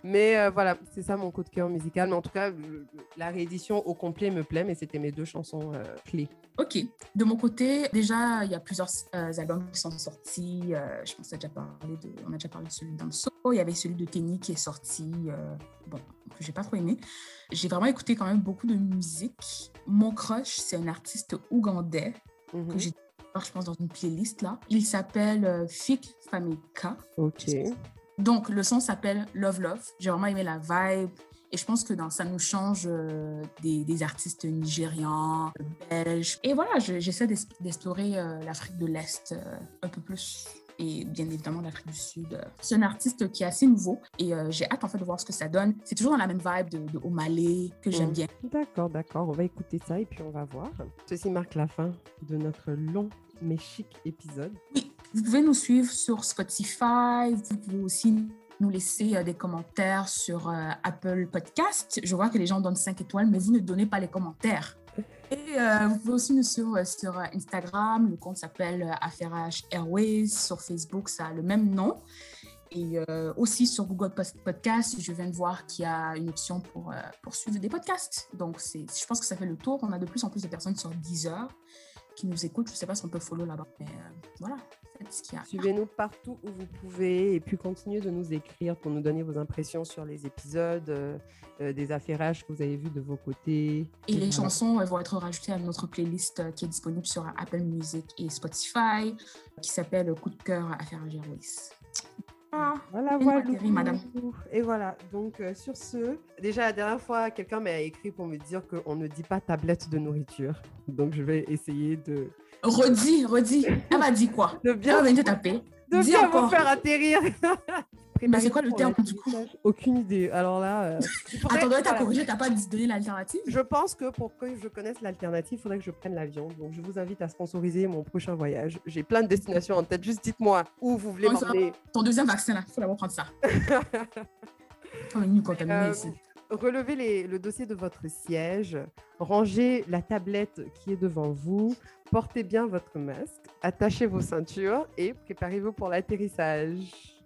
Mais euh, voilà, c'est ça mon coup de cœur musical. Mais en tout cas, le- la réédition au complet me plaît, mais c'était mes deux chansons euh, clés. Ok. De mon côté, déjà, il y a plusieurs euh, albums qui sont sortis. Je pense qu'on a déjà parlé de, on a déjà parlé de celui de Damso. Il y avait celui de Kenny qui est sorti, bon, que j'ai pas trop aimé. J'ai vraiment écouté quand même beaucoup de musique. Mon crush, c'est un artiste ougandais Mhm. que j'ai je pense, dans une playlist là. Il s'appelle Fik Famika. Ok. Donc, le son s'appelle Love Love. J'ai vraiment aimé la vibe. Et je pense que dans, ça nous change euh, des, des artistes nigérians, belges. Et voilà, je- j'essaie d'explorer euh, l'Afrique de l'Est euh, un peu plus. et bien évidemment d'Afrique du Sud. C'est un artiste qui est assez nouveau et euh, j'ai hâte en fait de voir ce que ça donne. C'est toujours dans la même vibe de, de que j'aime Mm. bien. D'accord, d'accord. On va écouter ça et puis on va voir. Ceci marque la fin de notre long mais chic épisode. Oui, vous pouvez nous suivre sur Spotify. Vous pouvez aussi nous laisser euh, des commentaires sur euh, Apple Podcast. Je vois que les gens donnent 5 étoiles, mais vous ne donnez pas les commentaires. Et euh, vous pouvez aussi nous suivre sur Instagram. Le compte s'appelle Affairage Airways. Sur Facebook, ça a le même nom. Et aussi sur Google Podcast, je viens de voir qu'il y a une option pour, pour suivre des podcasts. Donc, je pense que ça fait le tour. On a de plus en plus de personnes sur Deezer qui nous écoutent. Je ne sais pas si on peut follow là-bas. Mais voilà, Suivez-nous partout où vous pouvez et puis continuez de nous écrire pour nous donner vos impressions sur les épisodes, euh, euh, des affairages que vous avez vus de vos côtés. Et les chansons elles vont être rajoutées à notre playlist euh, qui est disponible sur Apple Music et Spotify, qui s'appelle Coup de cœur à faire à Géroïs. Ah, Voilà, voilà. madame. Et voilà. Donc, euh, sur ce, déjà la dernière fois, quelqu'un m'a écrit pour me dire qu'on ne dit pas tablette de nourriture. Donc, je vais essayer de, redis, redis. Elle m'a dit quoi? De Elle bien, venir te taper. de dis bien vous encore. faire atterrir. Mais c'est quoi le terme, du l'atterrissage Aucune idée. Alors là, euh, faudrait- Attends, t'as corrigé, t'as pas donné l'alternative? Je pense que pour que je connaisse l'alternative, il faudrait que je prenne l'avion. Donc, je vous invite à sponsoriser mon prochain voyage. J'ai plein de destinations en tête. Juste dites-moi où vous voulez m'emmener. Ton deuxième vaccin, là, il faut d'abord prendre ça. Venir nous Euh, ici. Relevez le dossier de votre siège, rangez la tablette qui est devant vous, portez bien votre masque, attachez vos ceintures et préparez-vous pour l'atterrissage.